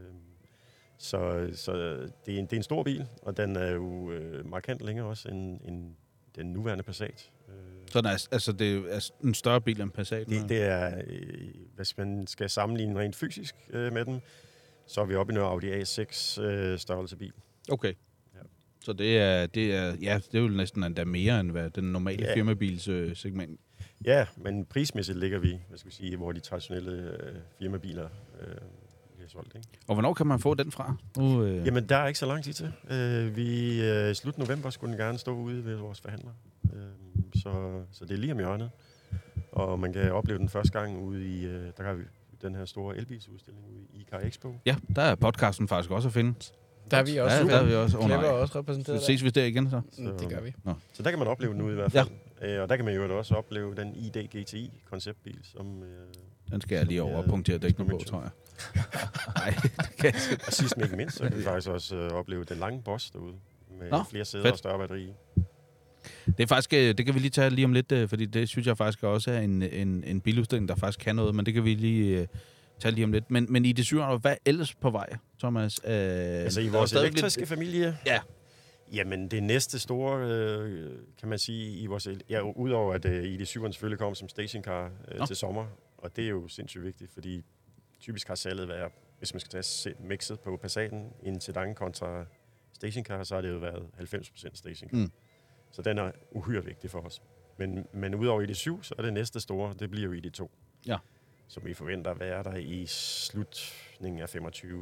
så så det, er en, det er en stor bil, og den er jo øh, markant længere også end, end den nuværende Passat. Øh, Så den er, altså, det er altså en større bil end Passat? det, det er, øh, hvis man skal sammenligne rent fysisk øh, med den, så er vi oppe i noget Audi A6 øh, størrelse bil. Okay. Ja. Så det er, det er, ja, det er jo næsten endda mere end hvad den normale Ja. firmabils øh, segment. Ja, men prismæssigt ligger vi, hvad skal vi sige, hvor de traditionelle øh, firmabiler øh, bliver solgt. Ikke? Og hvornår kan man få den fra? Nu, øh, Jamen, der er ikke så lang tid til. Øh, vi øh, i slut november skulle den gerne stå ude ved vores forhandler. Øh, så, så det er lige om hjørnet. Og man kan opleve den første gang ude i, øh, der har vi den her store elbilsudstilling ude i Car Expo. ja, der er podcasten faktisk også at finde. Der er vi også. Ja, der er vi også. Oh, nej. er også Så repræsenteret ses vi der igen så. der. Mm, Det gør vi. Så der kan man opleve den ude i hvert fald. Ja. Øh, og der kan man jo også opleve den ID GTI konceptbil, som... Øh, Den skal jeg lige over og punktere dækkene på, tror jeg. Nej, det kan jeg og sidst men ikke mindst, så kan vi faktisk også øh, opleve den lange boss derude. Med Nå, flere sæder fedt. og større batteri. Det er faktisk, øh, det kan vi lige tage lige om lidt, øh, fordi det synes jeg faktisk også er en, en, en biludstilling, der faktisk kan noget, men det kan vi lige øh, tage lige om lidt. Men, men i det syvende, hvad er ellers på vej, Thomas? Øh, Altså i vores elektriske lidt- familie? Ja. Jamen det næste store, øh, kan man sige, i vores... Ja, udover at øh, ID7'eren selvfølgelig kommer som stationcar øh, Nå. til sommer, og det er jo sindssygt vigtigt, fordi typisk har salget været, hvis man skal tage se- mixet på Passaten, en sedan kontra stationcar, så har det jo været 90% stationcar. Mm. Så den er uhyre vigtig for os. Men, men udover ID7, så er det næste store, det bliver jo ID2. Ja. Som vi forventer at være der i slutningen af 25.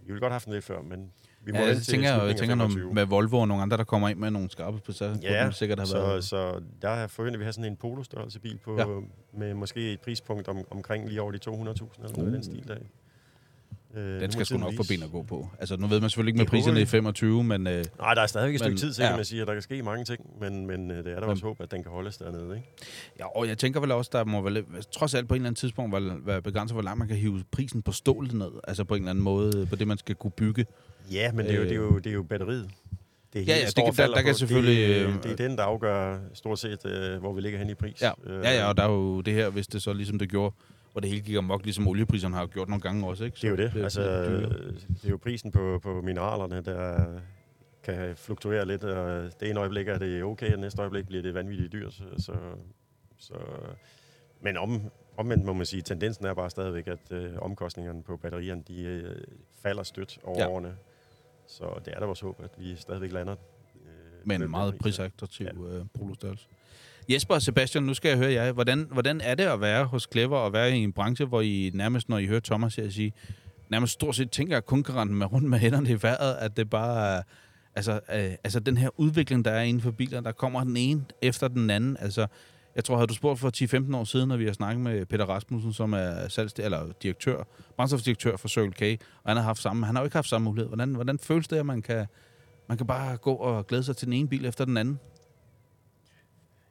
Vi ville godt have haft den lidt før, men vi må Ja, jeg tænker, jeg tænker 25. noget med Volvo og nogle andre, der kommer ind med nogle skarpe på sig. Ja, den sikkert have så, været. så der forventer vi have sådan en polostørrelse bil på, Ja. med måske et prispunkt om, omkring lige over de 200.000 eller noget i den stil der. Øh, Den skal sgu nok få ben at gå på. Altså, nu ved man selvfølgelig ikke med priserne i vi. 25, men øh, Nej, der er stadigvæk et stykke Men- tid til, ja. kan man sige, der kan ske mange ting, men, men øh, det er der Men- også håb, at den kan holdes dernede. Ikke? ja, og jeg tænker vel også, der må vel trods alt på en eller anden tidspunkt være, begrænset, hvor langt man kan hive prisen på stålet ned. Altså på en eller anden måde, på det, man skal kunne bygge. Ja, men det er jo, det er jo, det er jo batteriet. Det er Ja, ja, det kan- der- der kan på. selvfølgelig, Det, øh, øh, det er den, der afgør stort set, øh, hvor vi ligger hen i pris. Ja, Øh, ja, ja og der er jo det her, hvis det så ligesom det gjorde, hvor det hele gik amok, ligesom oliepriserne har gjort nogle gange også, ikke? Det er jo det. Så altså, det er jo prisen på, på mineralerne, der kan fluktuere lidt. Og det ene øjeblik er det okay, og næste øjeblik bliver det vanvittigt dyrt. Så, så, så, men om, omvendt må man sige, tendensen er bare stadigvæk, at øh, omkostningerne på batterierne, de øh, falder stødt over Ja. årene. Så det er da vores håb, at vi stadigvæk lander. Øh, på en meget prisattraktiv ja. øh, polostørrelse. Jesper og Sebastian, nu skal jeg høre jer. Hvordan, hvordan er det at være hos Clever og være i en branche, hvor I nærmest, når I hører Thomas her sige, nærmest stort set tænker, at kun kan med rundt med hænderne i vejret, at det bare altså, øh, altså den her udvikling, der er inden for biler, der kommer den ene efter den anden. Altså, jeg tror, havde du spurgt for 10-15 år siden, når vi har snakket med Peter Rasmussen, som er salgs eller direktør, brændstofdirektør for Circle K, og han har haft samme, han har jo ikke haft samme mulighed. Hvordan, hvordan føles det, at man kan, man kan bare gå og glæde sig til den ene bil efter den anden?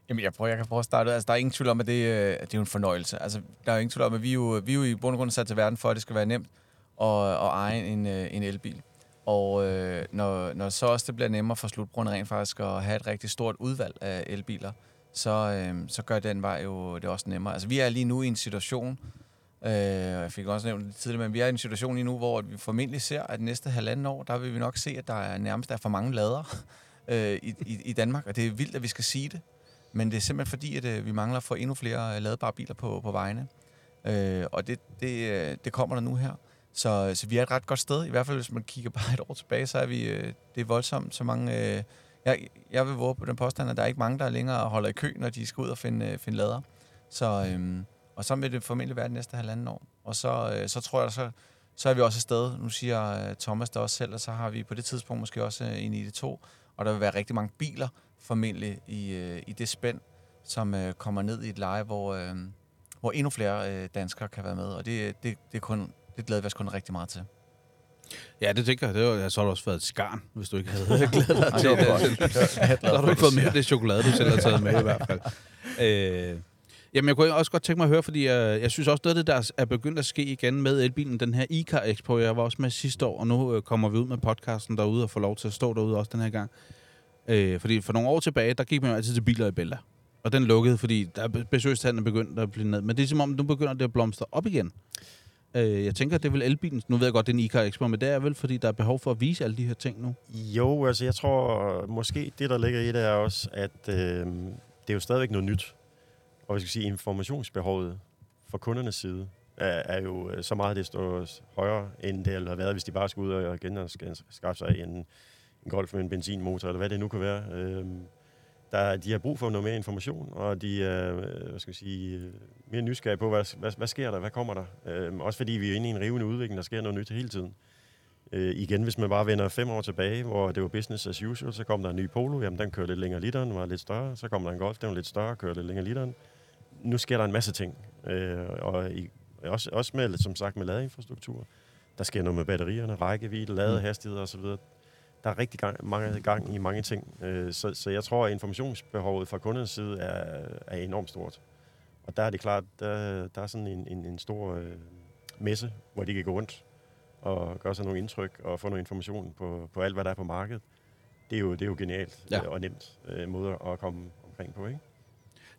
Jamen, jeg, prøver, jeg kan prøve at starte ud. Altså, der er ingen tvivl om, at det, øh, det er jo en fornøjelse. Altså, der er jo ingen tvivl om, at vi er jo, vi er jo i bund og grund sat til verden for, at det skal være nemt at, at eje en, øh, en elbil. Og øh, når, når så også det bliver nemmere for slutbrugerne rent faktisk at have et rigtig stort udvalg af elbiler, så, øh, så gør den vej jo det også nemmere. Altså, vi er lige nu i en situation, øh, jeg fik også nævnt det tidligere, men vi er i en situation lige nu, hvor vi formentlig ser, at næste halvanden år, der vil vi nok se, at der er nærmest er for mange lader øh, i, i, i Danmark, og det er vildt, at vi skal sige det. Men det er simpelthen fordi, at øh, vi mangler at få endnu flere øh, ladbare biler på, på vejene. Øh, og det, det, øh, det kommer der nu her. Så, så vi er et ret godt sted. I hvert fald, hvis man kigger bare et år tilbage, så er vi... Øh, det er voldsomt, så mange... Øh, jeg, jeg vil våge på den påstand, at der er ikke mange, der længere holder i kø, når de skal ud og finde, øh, finde lader. Så, øh, og så vil det formentlig være det næste halvanden år. Og så, øh, så tror jeg, så så er vi også afsted. Nu siger øh, Thomas det også selv, og så har vi på det tidspunkt måske også øh, en ID2, og der vil være rigtig mange biler formentlig i, øh, i det spænd, som øh, kommer ned i et leje, hvor, øh, hvor endnu flere øh, danskere kan være med, og det, det, det, er kun, det glæder vi os kun rigtig meget til. Ja, det tænker jeg. Det var, så har du også været et skarn, hvis du ikke havde glædet dig til det. Så har du ikke fået mere af det chokolade, du selv har taget med i hvert fald. Øh, jamen, jeg kunne også godt tænke mig at høre, fordi jeg, jeg synes også, noget af det, der er begyndt at ske igen med elbilen, den her e-car expo, jeg var også med sidste år, og nu øh, kommer vi ud med podcasten derude og får lov til at stå derude også den her gang. Øh, Øh, fordi for nogle år tilbage, der gik man jo altid til biler i Bella. Og den lukkede, fordi der besøgstallen begyndte at blive ned. Men det er som om, nu begynder det at blomstre op igen. Øh, jeg tænker, det er vel elbilen. Nu ved jeg godt, det er en Icar expo, men det er vel, fordi der er behov for at vise alle de her ting nu. Jo, altså jeg tror måske det, der ligger i det, er også, at øh, det er jo stadigvæk noget nyt. Og jeg skal sige, informationsbehovet fra kundernes side er, er jo øh, så meget desto højere, end det har været, hvis de bare skulle ud og igen og skaffe sig en, en Golf med en benzinmotor, eller hvad det nu kan være. Øh, der, de har brug for noget mere information, og de er øh, hvad skal jeg sige, øh, mere nysgerrige på, hvad, hvad, hvad sker der, hvad kommer der. Øh, også fordi vi er inde i en rivende udvikling, der sker noget nyt hele tiden. Øh, igen, hvis man bare vender fem år tilbage, hvor det var business as usual, så kom der en ny Polo, jamen den kørte lidt længere literen, var lidt større. Så kom der en Golf, den var lidt større, kørte lidt længere literen. Nu sker der en masse ting, øh, og i, også, også med, som sagt, med ladeinfrastruktur. Der sker noget med batterierne, rækkevidde, ladehastighed osv. Der er rigtig gang, mange gang i mange ting, øh, så, så jeg tror, at informationsbehovet fra kundernes side er, er enormt stort. Og der er det klart, der, der er sådan en, en, en stor øh, messe, hvor de kan gå rundt og gøre sig nogle indtryk og få noget information på, på alt, hvad der er på markedet. Det er jo, det er jo genialt Ja. ja. og nemt øh, måde at komme omkring på, ikke?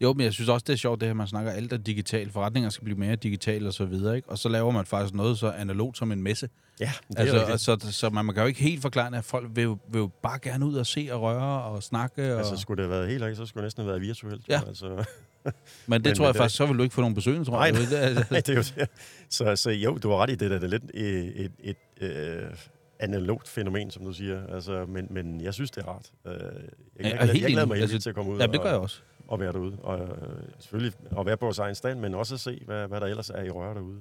Jo, men jeg synes også, det er sjovt, det her, man snakker, alt er digitalt. Forretninger skal blive mere digitale og så videre, ikke? Og så laver man faktisk noget så analogt som en messe. Ja, det Altså, er altså, så, så man, man kan jo ikke helt forklare, at folk vil, jo- vil jo bare gerne ud og se og røre og snakke. Og... Altså, skulle det have været helt rigtigt, så skulle det næsten have været virtuelt. Ja. Altså. men det men- tror jeg det- faktisk, så vil du ikke få nogen besøgende, tror Nej, jeg. nej. Det, er- Nej, det er jo det. Så, så jo, du har ret i det, der. det er lidt et, et, et øh, analogt fænomen, som du siger. Altså, men, men jeg synes, det er rart. Øh, jeg, jeg, jeg jeg, glæder mig helt Altså, til at komme ud ja, det gør jeg og, også. og være derude. Og øh, selvfølgelig at være på vores egen stand, men også at se, hvad, hvad der ellers er i røre derude.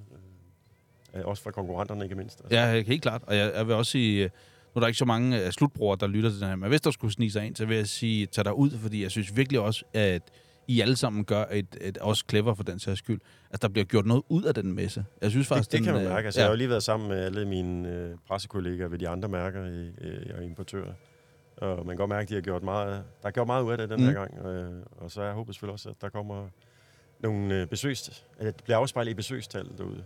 Øh, også fra konkurrenterne, ikke mindst. Altså. Ja, helt klart. Og jeg, jeg vil også sige, øh, nu er der ikke så mange øh, slutbrugere, der lytter til den her, men hvis der skulle snige sig ind, så vil jeg sige, tag dig ud, fordi jeg synes virkelig også, at I alle sammen gør et, et også clever for den sags skyld, at der bliver gjort noget ud af den messe. Jeg synes faktisk, Det, det kan den, man øh, mærke. Altså, ja. Jeg har jo lige været sammen med alle mine øh, pressekollegaer ved de andre mærker i, øh, og importører. Og man kan godt mærke, at de har gjort meget, der er gjort meget ud af det den Mm. her gang. Øh, og så jeg håber selvfølgelig også, at der kommer nogle besøgs... At det bliver afspejlet i besøgstallet derude.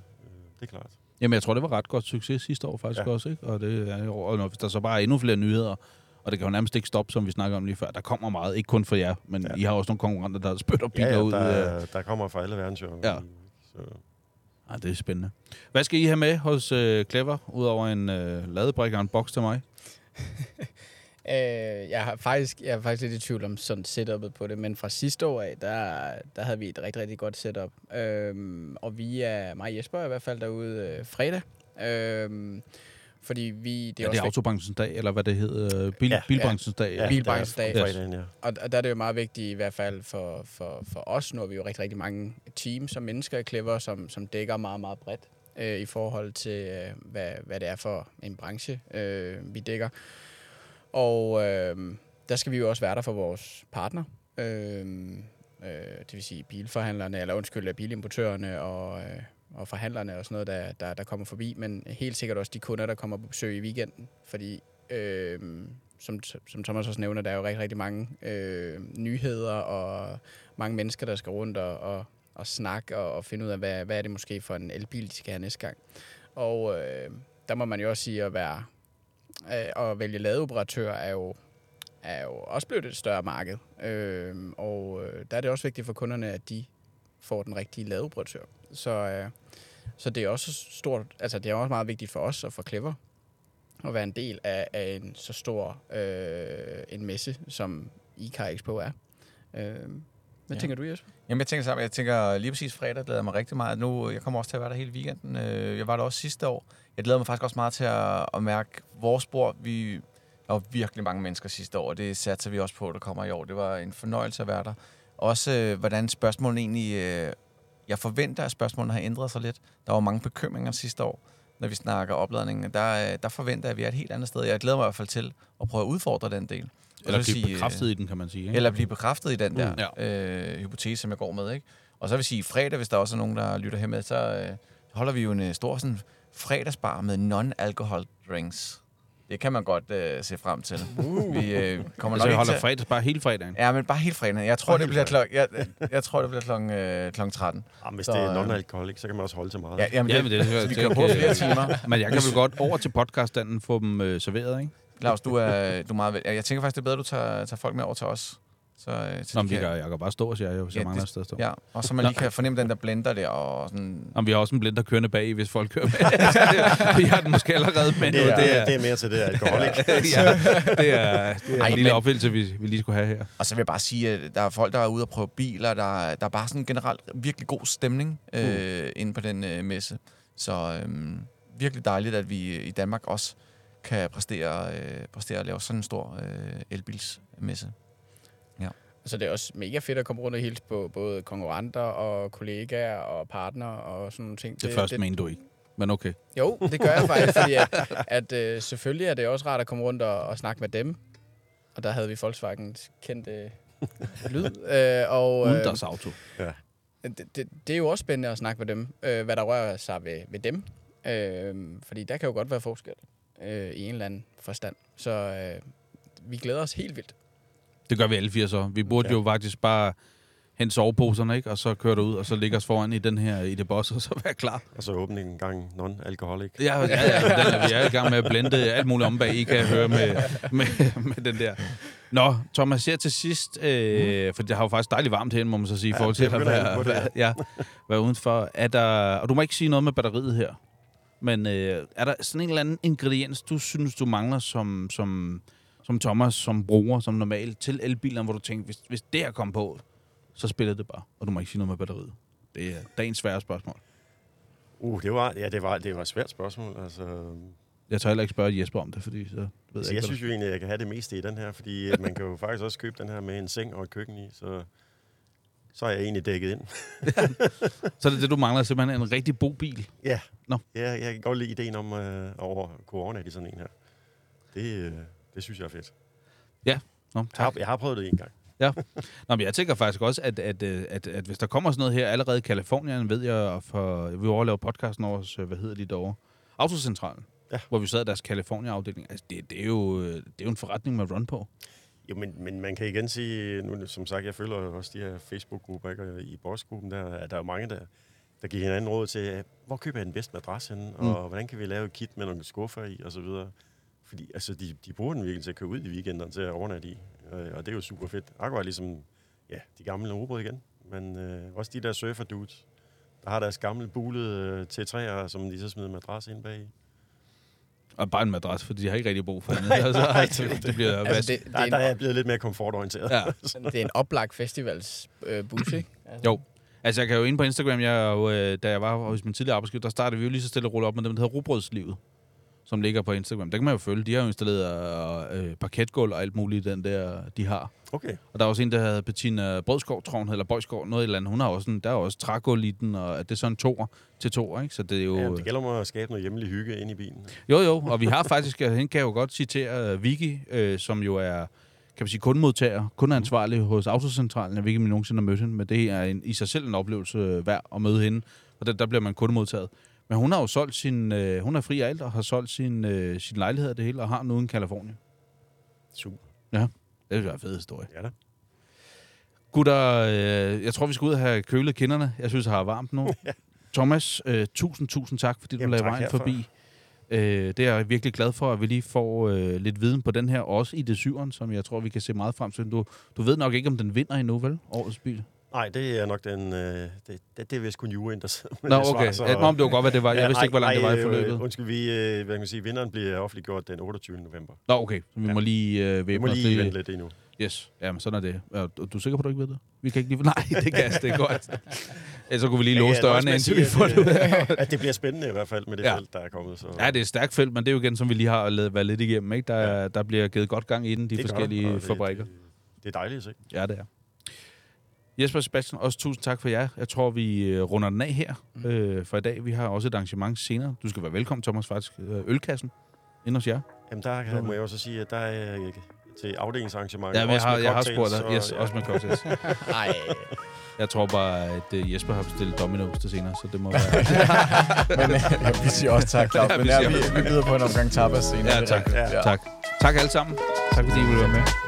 Det er klart. Jamen, jeg tror, det var ret godt succes sidste år faktisk ja. Ja. også, ikke? Og, det er, og når hvis der så bare er endnu flere nyheder, og det kan jo nærmest ikke stoppe, som vi snakker om lige før. Der kommer meget, ikke kun for jer, men ja. Ja. I har også nogle konkurrenter, der spytter biler Ja, ja, ud. der, øh. er, der kommer fra alle verdensjørner. Ja. Så, Ja, det er spændende. Hvad skal I have med hos øh, Clever, udover en øh, ladebrik og en boks til mig? Øh, jeg, har faktisk, jeg er faktisk lidt i tvivl om sådan setupet på det, men fra sidste år af, der, der havde vi et rigtig, rigtig godt setup. Øhm, og vi er, mig og Jesper er i hvert fald derude øh, fredag. Øhm, fordi vi... Det er, ja, det er autobranchens dag, eller hvad det hedder? Øh, bil, ja, Ja. bilbranchens dag. ja, Bilbranchens er dag. ja. Og, og der er det jo meget vigtigt i hvert fald for, for, for os. Nu er vi jo rigtig, rigtig mange teams og mennesker i Clever, som, som dækker meget, meget bredt øh, i forhold til, øh, hvad, hvad det er for en branche, øh, vi dækker. Og øh, der skal vi jo også være der for vores partner. Øh, øh, det vil sige bilforhandlerne, eller undskyld, bilimportørerne og, øh, og forhandlerne og sådan noget, der, der, der kommer forbi. Men helt sikkert også de kunder, der kommer på besøg i weekenden. Fordi øh, som, som Thomas også nævner, der er jo rigtig, rigtig mange øh, nyheder og mange mennesker, der skal rundt og, og, og snakke og, og finde ud af, hvad, hvad er det måske for en elbil, de skal have næste gang. Og øh, der må man jo også sige, at være øh, at vælge ladeoperatør er jo, er jo også blevet et større marked. Øh, og øh, der er det også vigtigt for kunderne, at de får den rigtige ladeoperatør. Så, øh, så det er også stort, altså det er også meget vigtigt for os og for Clever at være en del af, af en så stor øh, en messe, som ICAR Expo er. Øh, hvad Ja. tænker du, Jesper? Jamen, jeg tænker sammen, jeg tænker lige præcis fredag glæder jeg mig rigtig meget. Nu, jeg kommer også til at være der hele weekenden. Øh, Jeg var der også sidste år. Jeg glæder mig faktisk også meget til at, at mærke vores spor. Vi var virkelig mange mennesker sidste år, og det satser vi også på, der kommer i år. Det var en fornøjelse at være der. Også øh, hvordan spørgsmålene egentlig... Øh, jeg forventer, at spørgsmålene har ændret sig lidt. Der var mange bekymringer sidste år. når vi snakker opladning, der, øh, der forventer jeg, at vi er et helt andet sted. Jeg glæder mig i hvert fald til at prøve at udfordre den del. Eller blive sige, øh, bekræftet i den, kan man sige. Ikke? Eller blive bekræftet i den der Mm. mm. øh, hypotese, som jeg går med. Ikke? Og så vil jeg sige, fredag, hvis der også er nogen, der lytter her med, så øh, holder vi jo en øh, stor sådan, fredagsbar med non-alcohol drinks. Det kan man godt øh, se frem til. Uh. Vi øh, kommer Altså, nok holder til... fredags bare hele fredagen. Ja, men bare helt fredag. Jeg tror, Bare det bliver klok... jeg, jeg tror, det bliver klokken øh, klokken 13. Jamen, hvis Så, det er øh, non-alkoholik, så kan man også holde til meget. Ja, jamen, Ja, men det, så vi det- kører på flere timer. Men jeg kan vel godt over til podcaststanden få dem øh, serveret, ikke? Claus, du er, du er meget vel... Jeg tænker faktisk, det er bedre, at du tager, tager folk med over til os. Så, øh, så Nå, de kan- kan, jeg kan bare stå og sige, hvis Ja, jeg mangler det- et sted at stå. Ja, og så man lige kan fornemme den der blender der, og sådan... Om vi har også en blender kørende bag, hvis folk kører med. vi har den måske allerede med det, er, det, er, det er mere til det alkoholik. ja, det er, det er Ej, en lille men- opfældelse, vi, vi lige skulle have her. Og så vil jeg bare sige, at der er folk, der er ude og prøve biler. Der, er- der er bare sådan en generelt virkelig god stemning øh, Mm. inde på den øh, messe. Så øh, virkelig dejligt, at vi i Danmark også kan præstere, øh, præstere at lave sådan en stor øh, elbilsmesse. Så det er også mega fedt at komme rundt og hilse på både konkurrenter og kollegaer og partnere og sådan nogle ting. Det, det første mente du ikke. Men okay. Jo, det gør jeg faktisk, fordi at, at øh, selvfølgelig er det også rart at komme rundt og, og snakke med dem. Og der havde vi Volkswagens kendte lyd. Øh, og, øh, Uden auto. det, det, det er jo også spændende at snakke med dem, øh, hvad der rører sig ved, ved dem. Øh, fordi der kan jo godt være forskel øh, i en eller anden forstand. Så øh, vi glæder os helt vildt. Det gør vi alle fire så. Vi burde Ja. jo faktisk bare hente soveposerne, ikke? Og så køre ud og så ligge os foran i den her i det boss, og så være klar. Og så åbne en gang non-alkoholik. Ja, ja, ja den er, vi er i gang med at blende alt muligt om bag, I kan høre med, med, med den der. Nå, Thomas, her til sidst, øh, for det har jo faktisk dejligt varmt herinde, må man så sige, i Ja, forhold til at være, ja, være udenfor. Er der, og du må ikke sige noget med batteriet her, men øh, er der sådan en eller anden ingrediens, du synes, du mangler som, som, som Thomas, som bruger, som normalt til elbilerne, hvor du tænker, hvis, hvis det her kom på, så spiller det bare, og du må ikke sige noget med batteriet. Det er dagens svære spørgsmål. Uh, det var, ja, det var, det var et svært spørgsmål. Altså, Jeg tør heller ikke spørge Jesper om det, fordi så ved jeg, altså, ikke, jeg hvad synes jo egentlig, at jeg kan have det meste i den her, fordi at man kan jo faktisk også købe den her med en seng og et køkken i, så, så er jeg egentlig dækket ind. der- Så er det det, du mangler, simpelthen en rigtig bobil. Ja. Nå. ja jeg kan godt lide ideen om øh, over corona i sådan en her. Det, øh, det synes jeg er fedt. Nå, Jeg har, tak. jeg har prøvet det en gang. Nå, men jeg tænker faktisk også, at, at, øh, at, at hvis der kommer sådan noget her allerede i Kalifornien, ved jeg, for vi overlaver podcasten over, hos, øh, hvad hedder de derovre? Autocentralen. Ja. Hvor vi sad i deres California-afdeling. Altså, det, det, er jo, øh, det er jo en forretning med run på. Jo, men, men man kan igen sige, nu, som sagt, jeg følger også de her Facebook-grupper, ikke? og i bossgruppen der, at der er jo mange, der, der giver hinanden råd til, hvor køber jeg den bedste madras henne, og Mm. hvordan kan vi lave et kit med nogle skuffer i, og så videre. Fordi altså, de, de bruger den virkelig til at køre ud i weekenderne til at overnatte i, øh, og det er jo super fedt. Akkurat ligesom, ja, de gamle robrød igen, men øh, også de der surfer dudes, der har deres gamle bulede øh, T3'er, som de så smider madras ind bag i. Og bare en madras, for de har ikke rigtig brug for det. Nej, altså, nej, det, det bliver Altså, altså, det, det, Der, er der er en, jeg blevet lidt mere komfortorienteret. Ja. det er en oplagt festivals øh, bus, ikke? Altså, Jo. Altså, jeg kan jo ind på Instagram, jeg, er øh, da jeg var hos min tidligere arbejdsgiver, der startede vi jo lige så stille og rulle op med dem, der hedder Robrødslivet, som ligger på Instagram. Der kan man jo følge. De har jo installeret øh, parketgulv og alt muligt, den der, de har. Okay. Og der er også en, der hedder Bettina Brødskov, tror hun, eller Bøjskov, noget eller andet. Hun har også en, der er også trægulv i den, og det er sådan toer til to, ikke? Så det er jo... Ja, det gælder om at skabe noget hjemmelig hygge ind i bilen. Jo, jo, og vi har faktisk, øh, hende kan jeg jo godt citere uh, Vicky, øh, som jo er, kan man sige, kundemodtager, kundeansvarlig hos Autocentralen. Jeg ved ikke, om I nogensinde har mødt hende, men det er en, i sig selv en oplevelse øh, værd at møde hende, og der, der bliver man kundemodtaget. Men hun har jo solgt sin, øh, hun er fri af alt, og har solgt sin, øh, sin lejlighed og det hele, og har nu en Kalifornien. Super. Det er jo en fed historie. Ja da. Gutter, øh, jeg tror, vi skal ud og have kølet kinderne. Jeg synes, jeg har varmt nu. Thomas, øh, tusind, tusind tak, fordi du Jamen, lagde tak vejen herfra. forbi. Øh, det er jeg virkelig glad for, at vi lige får øh, lidt viden på den her, også i det syveren, som jeg tror, vi kan se meget frem til. Du, du ved nok ikke, om den vinder endnu, vel? Årets bil. Nej, det er nok den... Øh, det, det, det er vist kun juryen, der sidder med Nå, det okay. svar, Ja, Nå, men det var godt, hvad det var. Jeg vidste ikke, hvor langt det var i øh, forløbet. Undskyld, vi, øh, hvad kan man sige, vinderen bliver offentliggjort den 28. november. Nå, okay. Så vi Ja. må lige øh, Vi væbne må os lige lidt. vente lidt endnu. Yes, jamen sådan er det. Er du, er sikker på, at du ikke ved det? Vi kan ikke lige... Nej, det kan det er godt. Ellers så kunne vi lige låse Ja, dørene, indtil vi får det ud af. øh, At det bliver spændende i hvert fald med det Ja. ja. felt, der er kommet. Så. Ja, det er et stærkt felt, men det er jo igen, som vi lige har lavet- været lidt igennem. Ikke? Der, ja. Ja. der bliver givet godt gang i den, de Det forskellige det- fabrikker. Det, det er dejligt at se. Ja, det er. Jesper og Sebastian, også tusind tak for jer. Jeg tror, vi øh, runder den af her øh, for i dag. Vi har også et arrangement senere. Du skal være velkommen, Thomas, faktisk. Øh, Ølkassen inde hos jer. Jamen, der kan, må jeg også sige, at der er øh, til afdelingsarrangement. Ja, men jeg også har, med jeg har spurgt dig. Yes, ja. også med cocktails. Nej. Jeg tror bare, at Jesper har bestilt Domino's til senere, så det må være... Men øh, vi siger også tak, Claus. Ja, Men vi ja, vi, vi byder på en omgang tapas senere. Ja, tak. rigtigt. tak. Tak alle sammen. Tak fordi I ville være med.